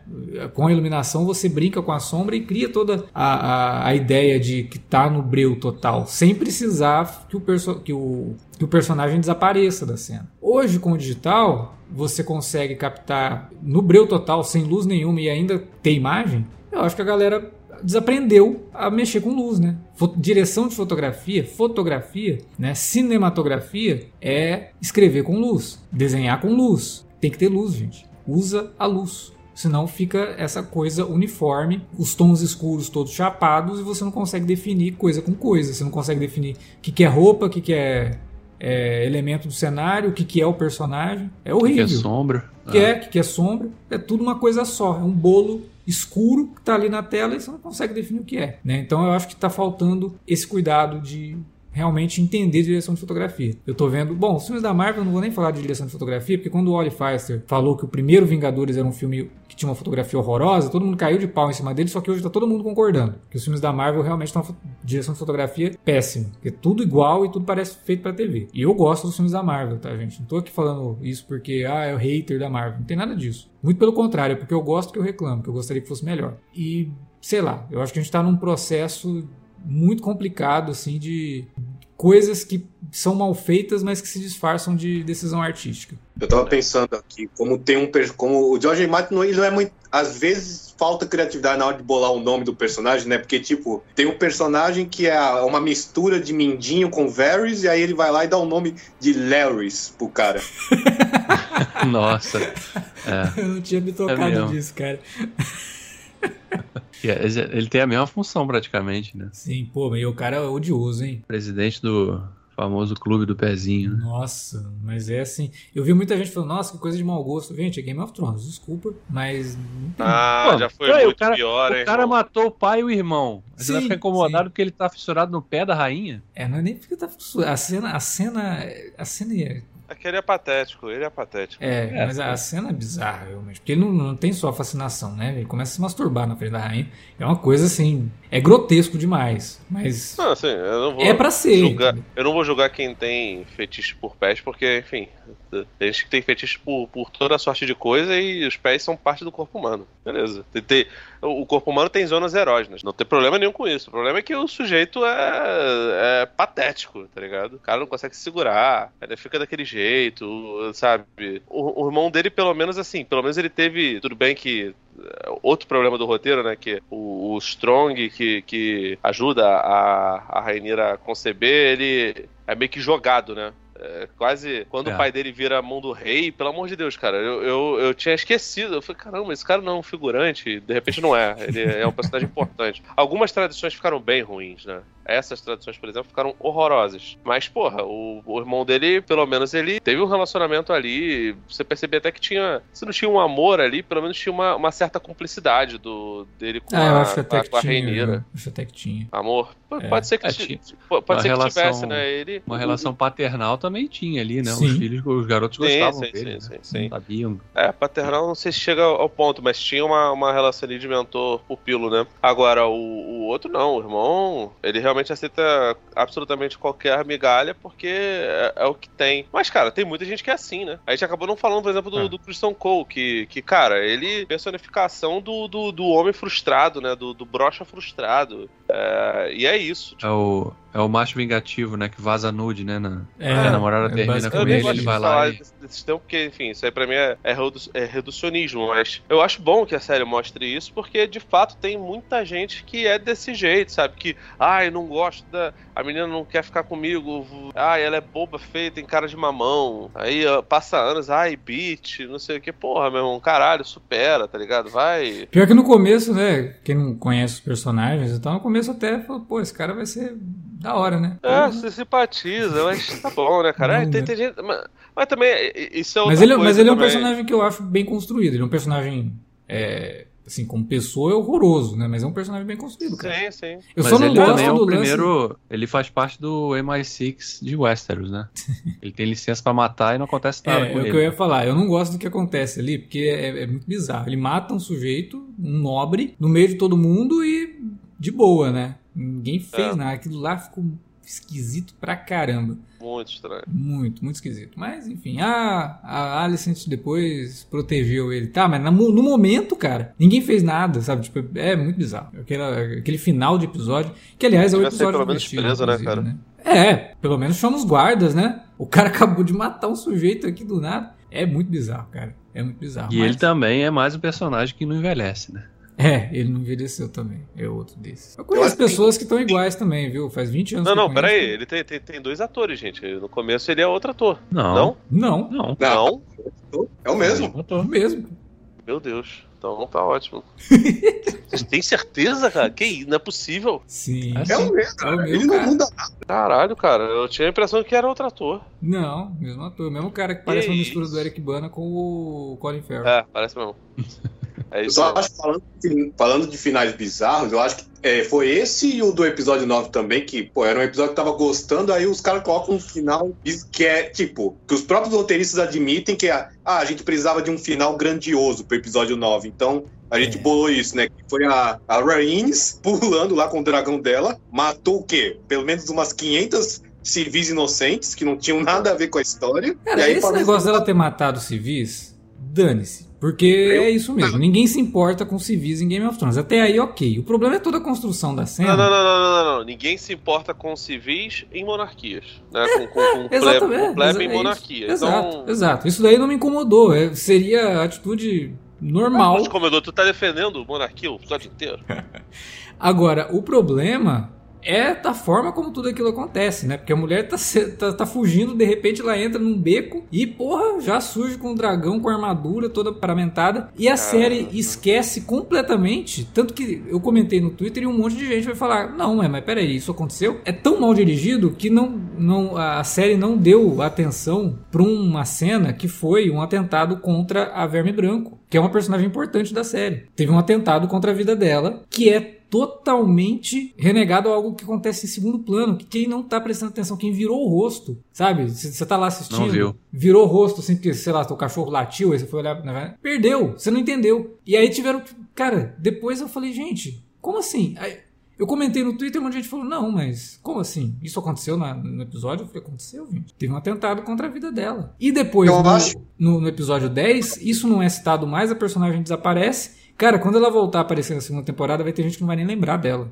Com a iluminação você brinca com a sombra e cria toda a, a, a ideia de que está no breu total, sem precisar que o, que, o, que o personagem desapareça da cena. Hoje com o digital você consegue captar no breu total, sem luz nenhuma e ainda ter imagem. Eu acho que a galera desaprendeu a mexer com luz, né? Direção de fotografia, fotografia, né? Cinematografia é escrever com luz, desenhar com luz. Tem que ter luz, gente. Usa a luz. Senão fica essa coisa uniforme, os tons escuros todos chapados e você não consegue definir coisa com coisa. Você não consegue definir o que, que é roupa, o que, que é, é elemento do cenário, o que, que é o personagem. É horrível. O que é sombra. O que ah. é, que é sombra. É tudo uma coisa só. É um bolo escuro que está ali na tela e você não consegue definir o que é. Né? Então eu acho que está faltando esse cuidado de realmente entender direção de fotografia. Eu tô vendo, bom, os filmes da Marvel eu não vou nem falar de direção de fotografia, porque quando o Wally Feister falou que o primeiro Vingadores era um filme que tinha uma fotografia horrorosa, todo mundo caiu de pau em cima dele, só que hoje tá todo mundo concordando que os filmes da Marvel realmente estão direção de fotografia péssima, é tudo igual e tudo parece feito para TV. E eu gosto dos filmes da Marvel, tá, gente? Não tô aqui falando isso porque ah, é o hater da Marvel, não tem nada disso. Muito pelo contrário, é porque eu gosto que eu reclamo, que eu gostaria que fosse melhor. E sei lá, eu acho que a gente tá num processo muito complicado, assim, de coisas que são mal feitas, mas que se disfarçam de decisão artística. Eu tava pensando aqui, como tem um como o George Martin ele não é muito, às vezes falta criatividade na hora de bolar o nome do personagem, né? Porque tipo, tem um personagem que é uma mistura de Mindinho com Varys e aí ele vai lá e dá o nome de Larrys pro cara. Nossa. É. Eu não tinha me tocado é disso, cara. Ele tem a mesma função praticamente, né? Sim, pô, e o cara é odioso, hein? Presidente do famoso clube do pezinho. Né? Nossa, mas é assim. Eu vi muita gente falando, nossa, que coisa de mau gosto. Gente, é Game of Thrones, desculpa, mas. Ah, Pô, já foi muito o cara, pior, hein? O cara irmão? matou o pai e o irmão. Você sim, vai ficar incomodado sim. porque ele tá fissurado no pé da rainha? É, não é nem porque tá fissurado. A cena, a cena. A cena é Aquele é patético, ele é patético. É, é mas a cena é bizarra, realmente. Porque ele não, não tem só fascinação, né? Ele começa a se masturbar na frente da rainha. É uma coisa assim. É grotesco demais. Mas. Não, assim, eu não vou. É pra ser. Julgar, eu não vou julgar quem tem fetiche por pés, porque, enfim. Tem gente que tem fetiche por, por toda a sorte de coisa e os pés são parte do corpo humano. Beleza. Tem, tem, o corpo humano tem zonas erógenas. Não tem problema nenhum com isso. O problema é que o sujeito é, é patético, tá ligado? O cara não consegue se segurar. Ele fica daquele jeito, sabe? O, o irmão dele, pelo menos assim, pelo menos ele teve. Tudo bem que é, outro problema do roteiro, né? Que o, o Strong, que, que ajuda a, a Rainira a conceber, ele é meio que jogado, né? É, quase quando é. o pai dele vira a mão do rei, pelo amor de Deus, cara, eu, eu, eu tinha esquecido. Eu falei, caramba, esse cara não é um figurante, de repente não é. Ele é um personagem importante. Algumas tradições ficaram bem ruins, né? essas traduções, por exemplo, ficaram horrorosas. Mas, porra, o, o irmão dele, pelo menos, ele teve um relacionamento ali. Você percebia até que tinha. Se não tinha um amor ali, pelo menos tinha uma, uma certa cumplicidade do, dele com ah, a, acho com a, com a Reineira. Acho até que tinha. Amor. É. Pode ser que, é, tinha, pode ser relação, que tivesse, né? Ele... Uma relação paternal também tinha ali, né? Sim. Os filhos, os garotos sim, gostavam sim, dele. Sim, né? sim, sim. Sabiam. É, paternal não sei se chega ao ponto, mas tinha uma, uma relação ali de mentor pupilo, né? Agora, o, o outro não, o irmão, ele realmente aceita absolutamente qualquer migalha porque é, é, o que tem. Mas, cara, tem muita gente que é assim, né? A gente acabou não falando, por exemplo, do, é. do Christian Cole, que, que, cara, ele personificação do, do, do homem frustrado, né? Do, do brocha frustrado. É, e é isso. Tipo... É o é o macho vingativo, né? Que vaza nude, né? Na, é, a namorada é termina com ele, ele vai lá. E... Desse tempo, porque, enfim, isso aí pra mim é, é, é, reducionismo. Mas eu acho bom que a série mostre isso, porque de fato tem muita gente que é desse jeito, sabe? Que, ai, ah, não gosto da. A menina não quer ficar comigo. Ai, ela é boba, feia, tem cara de mamão. Aí passa anos, ai, beat, não sei o que. Porra, meu irmão, caralho, supera, tá ligado? Vai. Pior que no começo, né? Quem não conhece os personagens, então no começo até falou, pô, esse cara vai ser da hora, né? É, você simpatiza, mas tá bom, né, cara? É, tem, tem gente, mas, mas, também, isso é mas ele, Mas ele é um personagem que eu acho bem construído. Ele é um personagem. É, assim, como pessoa é horroroso, né? Mas é um personagem bem construído, cara. Sim, sim. Eu Mas só não gosto é do o primeiro, ele faz parte do MI6 de Westeros, né? ele tem licença para matar e não acontece nada é, com é ele. É o que eu ia falar. Eu não gosto do que acontece ali, porque é, é, muito bizarro. Ele mata um sujeito, um nobre, no meio de todo mundo e de boa, né? Ninguém fez é. nada. Aquilo lá ficou esquisito pra caramba. Muito estranho. Muito, muito esquisito. Mas, enfim, a, a Alicent depois protegeu ele. Tá, mas no, no, momento, cara, ninguém fez nada, sabe? Tipo, é muito bizarro. Aquele, aquele final de episódio, que aliás é o episódio pelo menos preso, né, cara? Né? É, pelo menos chama os guardas, né? O cara acabou de matar um sujeito aqui do nada. É muito bizarro, cara. É muito bizarro. E mas... ele também é mais um personagem que não envelhece, né? É, ele não envelheceu também. É outro desses. Eu conheço pessoas que estão iguais também, viu? Faz 20 anos Não, não, peraí. Ele tem, tem, tem, dois atores, gente. No começo ele é outro ator. Não. Não? Não. Não. não. É o mesmo. É o mesmo. Meu Deus. Então tá ótimo. Você tem certeza, cara? Que não é possível? Sim. É o mesmo, cara. É o mesmo, ele cara. não muda nada. Caralho, cara. Eu tinha a impressão que era outro ator. Não, mesmo ator. Mesmo cara que parece uma mistura do Eric Bana com o Colin Farrell. É, parece mesmo. É isso eu só acho, falando, falando de finais bizarros, eu acho que é, foi esse e o do episódio 9 também, que, pô, era um episódio que tava gostando, aí os caras colocam um final que é, tipo, que os próprios roteiristas admitem que ah, a gente precisava de um final grandioso pro episódio 9. Então, a gente é. bolou isso, né? Foi a, a Rhaenys pulando lá com o dragão dela, matou o quê? Pelo menos umas 500 civis inocentes que não tinham nada a ver com a história. Cara, e aí, esse negócio dela ter matado civis, dane-se. Porque eu... é isso mesmo. Ninguém se importa com civis em Game of Thrones. Até aí, ok. O problema é toda a construção da cena. Não, não, não, não, não, não. Ninguém se importa com civis em monarquias. Né? Com, com, com plebe, com plebe em é monarquia. Então... Exato, exato. Isso daí não me incomodou. É, seria atitude normal. Mas, como tu tá defendendo monarquia o episódio inteiro. Agora, o problema é da forma como tudo aquilo acontece, né? Porque a mulher tá, tá, tá, fugindo, de repente ela entra num beco e, porra, já surge com um dragão com armadura toda paramentada. E a série esquece completamente. Tanto que eu comentei no Twitter e um monte de gente vai falar: não, é, mas peraí, isso aconteceu? É tão mal dirigido que não, não a série não deu atenção para uma cena que foi um atentado contra a Verme Branco, que é uma personagem importante da série. Teve um atentado contra a vida dela, que é totalmente renegado a algo que acontece em segundo plano, que quem não tá prestando atenção, quem virou o rosto, sabe? Você tá lá assistindo, virou o rosto assim, porque, sei lá, o cachorro latiu, aí você foi olhar, né? perdeu, você não entendeu. E aí tiveram, cara, depois eu falei, gente, como assim? Aí, eu comentei no Twitter, um monte de gente falou, não, mas como assim? Isso aconteceu na, no episódio? Eu falei, aconteceu, gente. Teve um atentado contra a vida dela. E depois, no, no, no episódio 10, isso não é citado mais, a personagem desaparece Cara, quando ela voltar a aparecer na segunda temporada, vai ter gente que não vai nem lembrar dela.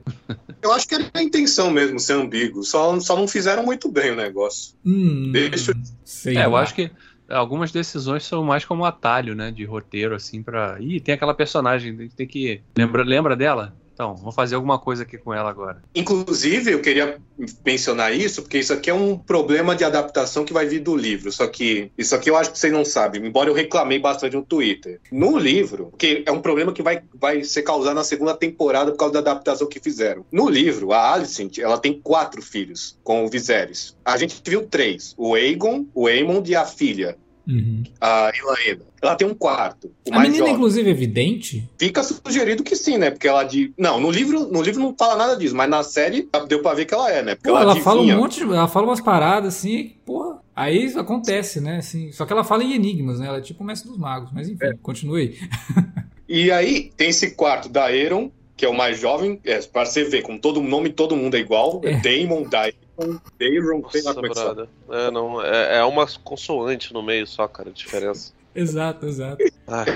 Eu acho que era a intenção mesmo ser ambíguo. Só, só não fizeram muito bem o negócio. Hum, Deixa. Sei é, eu acho que algumas decisões são mais como atalho, né? De roteiro, assim, pra. Ih, tem aquela personagem, tem que. Lembra, lembra dela? Então, vou fazer alguma coisa aqui com ela agora. Inclusive, eu queria mencionar isso, porque isso aqui é um problema de adaptação que vai vir do livro. Só que isso aqui eu acho que vocês não sabem, embora eu reclamei bastante no Twitter. No livro, que é um problema que vai, vai ser causado na segunda temporada por causa da adaptação que fizeram. No livro, a Alicent, ela tem quatro filhos com o Viserys. A gente viu três: o Aegon, o Aemond e a filha. Uhum. A Elaena. Ela tem um quarto. a menina, jovem. inclusive, é vidente? Fica sugerido que sim, né? Porque ela de. Não, no livro, no livro não fala nada disso, mas na série deu pra ver que ela é, né? Pô, ela, ela fala um monte, ela fala umas paradas assim, porra. Aí isso acontece, né? Assim, só que ela fala em enigmas, né? Ela é tipo o mestre dos magos, mas enfim, é. continue aí. e aí tem esse quarto da Aeron, que é o mais jovem, é, pra você ver, com todo o nome, todo mundo é igual. É. Daemon, Daemon, Daemon, sei lá como é, é, não, é, é uma consoante no meio só, cara, a diferença. exato, exato.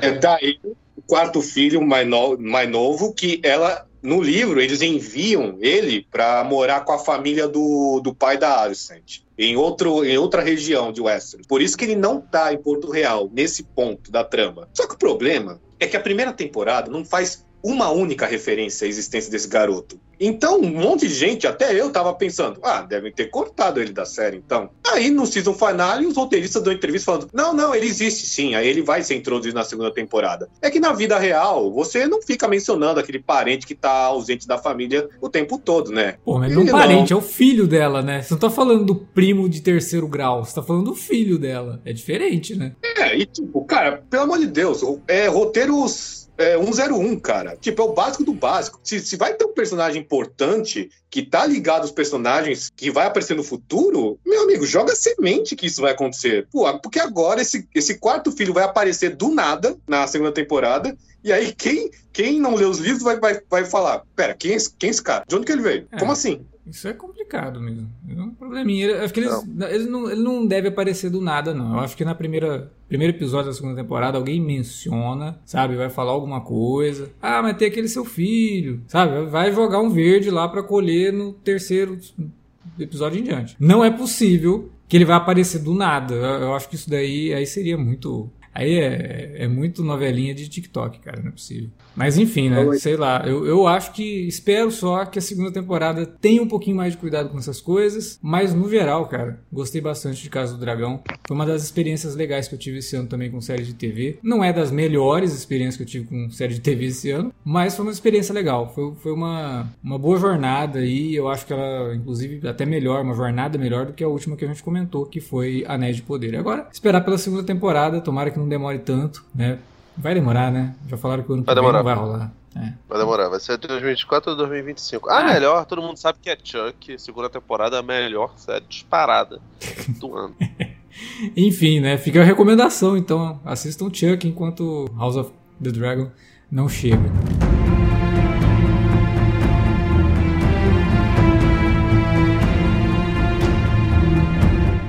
É daí o quarto filho mais, no, mais novo, que ela, no livro, eles enviam ele para morar com a família do, do pai da Alicent. Em, outro, em outra região de Westeros. Por isso que ele não tá em Porto Real, nesse ponto da trama. Só que o problema é que a primeira temporada não faz uma única referência à existência desse garoto. Então, um monte de gente, até eu, tava pensando, ah, devem ter cortado ele da série, então. Aí, no season finale, os roteiristas dão entrevista falando, não, não, ele existe sim, aí ele vai ser introduzido na segunda temporada. É que na vida real, você não fica mencionando aquele parente que tá ausente da família o tempo todo, né? Pô, mas não é um parente, não... é o filho dela, né? Você não tá falando do primo de terceiro grau, você tá falando do filho dela. É diferente, né? É, e tipo, cara, pelo amor de Deus, é roteiros é 101, cara. Tipo, é o básico do básico. Se, se vai ter um personagem importante que tá ligado aos personagens que vai aparecer no futuro, meu amigo, joga semente que isso vai acontecer. Pô, porque agora esse, esse quarto filho vai aparecer do nada na segunda temporada. E aí, quem, quem não lê os livros vai, vai, vai falar: Pera, quem é, quem é esse cara? De onde que ele veio? É. Como assim? Isso é complicado mesmo. É um probleminha. Eu acho que eles, não. Eles não, ele não deve aparecer do nada, não. Eu acho que na primeira primeiro episódio da segunda temporada alguém menciona, sabe? Vai falar alguma coisa. Ah, mas tem aquele seu filho, sabe? Vai jogar um verde lá para colher no terceiro episódio em diante. Não é possível que ele vai aparecer do nada. Eu acho que isso daí aí seria muito Aí é, é muito novelinha de TikTok, cara, não é possível. Mas enfim, né? Sei lá. Eu, eu acho que. Espero só que a segunda temporada tenha um pouquinho mais de cuidado com essas coisas. Mas no geral, cara, gostei bastante de Casa do Dragão. Foi uma das experiências legais que eu tive esse ano também com série de TV. Não é das melhores experiências que eu tive com série de TV esse ano, mas foi uma experiência legal. Foi, foi uma, uma boa jornada e eu acho que ela, inclusive, até melhor, uma jornada melhor do que a última que a gente comentou, que foi Anéis de Poder. Agora, esperar pela segunda temporada, tomara que não não demore tanto, né? Vai demorar, né? Já falaram que o ano vai que vem não vai rolar. É. Vai demorar, vai ser 2024 ou 2025. Ah, ah, melhor, todo mundo sabe que é Chuck, segunda temporada, a melhor série disparada do ano. Enfim, né? Fica a recomendação, então. Assistam Chuck enquanto House of the Dragon não chega.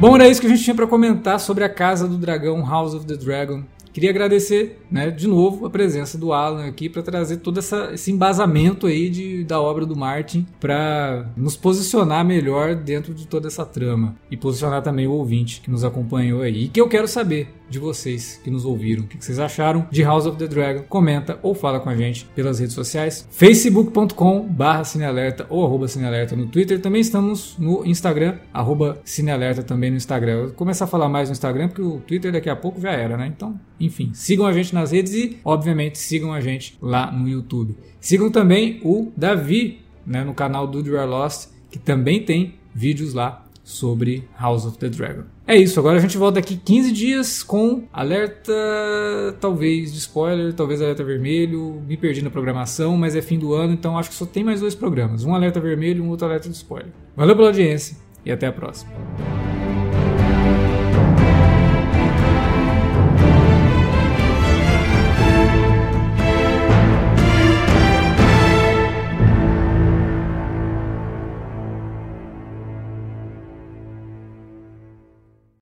Bom, era isso que a gente tinha para comentar sobre a Casa do Dragão, House of the Dragon. Queria agradecer, né, de novo, a presença do Alan aqui para trazer todo essa, esse embasamento aí de, da obra do Martin para nos posicionar melhor dentro de toda essa trama e posicionar também o ouvinte que nos acompanhou aí. E que eu quero saber de vocês que nos ouviram. O que vocês acharam de House of the Dragon? Comenta ou fala com a gente pelas redes sociais. facebook.com barra cinealerta ou arroba cinealerta no Twitter. Também estamos no Instagram, arroba cinealerta também no Instagram. vou começar a falar mais no Instagram porque o Twitter daqui a pouco já era, né? Então, enfim, sigam a gente nas redes e, obviamente, sigam a gente lá no YouTube. Sigam também o Davi, né, no canal do Are Lost, que também tem vídeos lá sobre House of the Dragon. É isso, agora a gente volta daqui 15 dias com alerta, talvez de spoiler, talvez alerta vermelho. Me perdi na programação, mas é fim do ano, então acho que só tem mais dois programas: um alerta vermelho e um outro alerta de spoiler. Valeu pela audiência e até a próxima.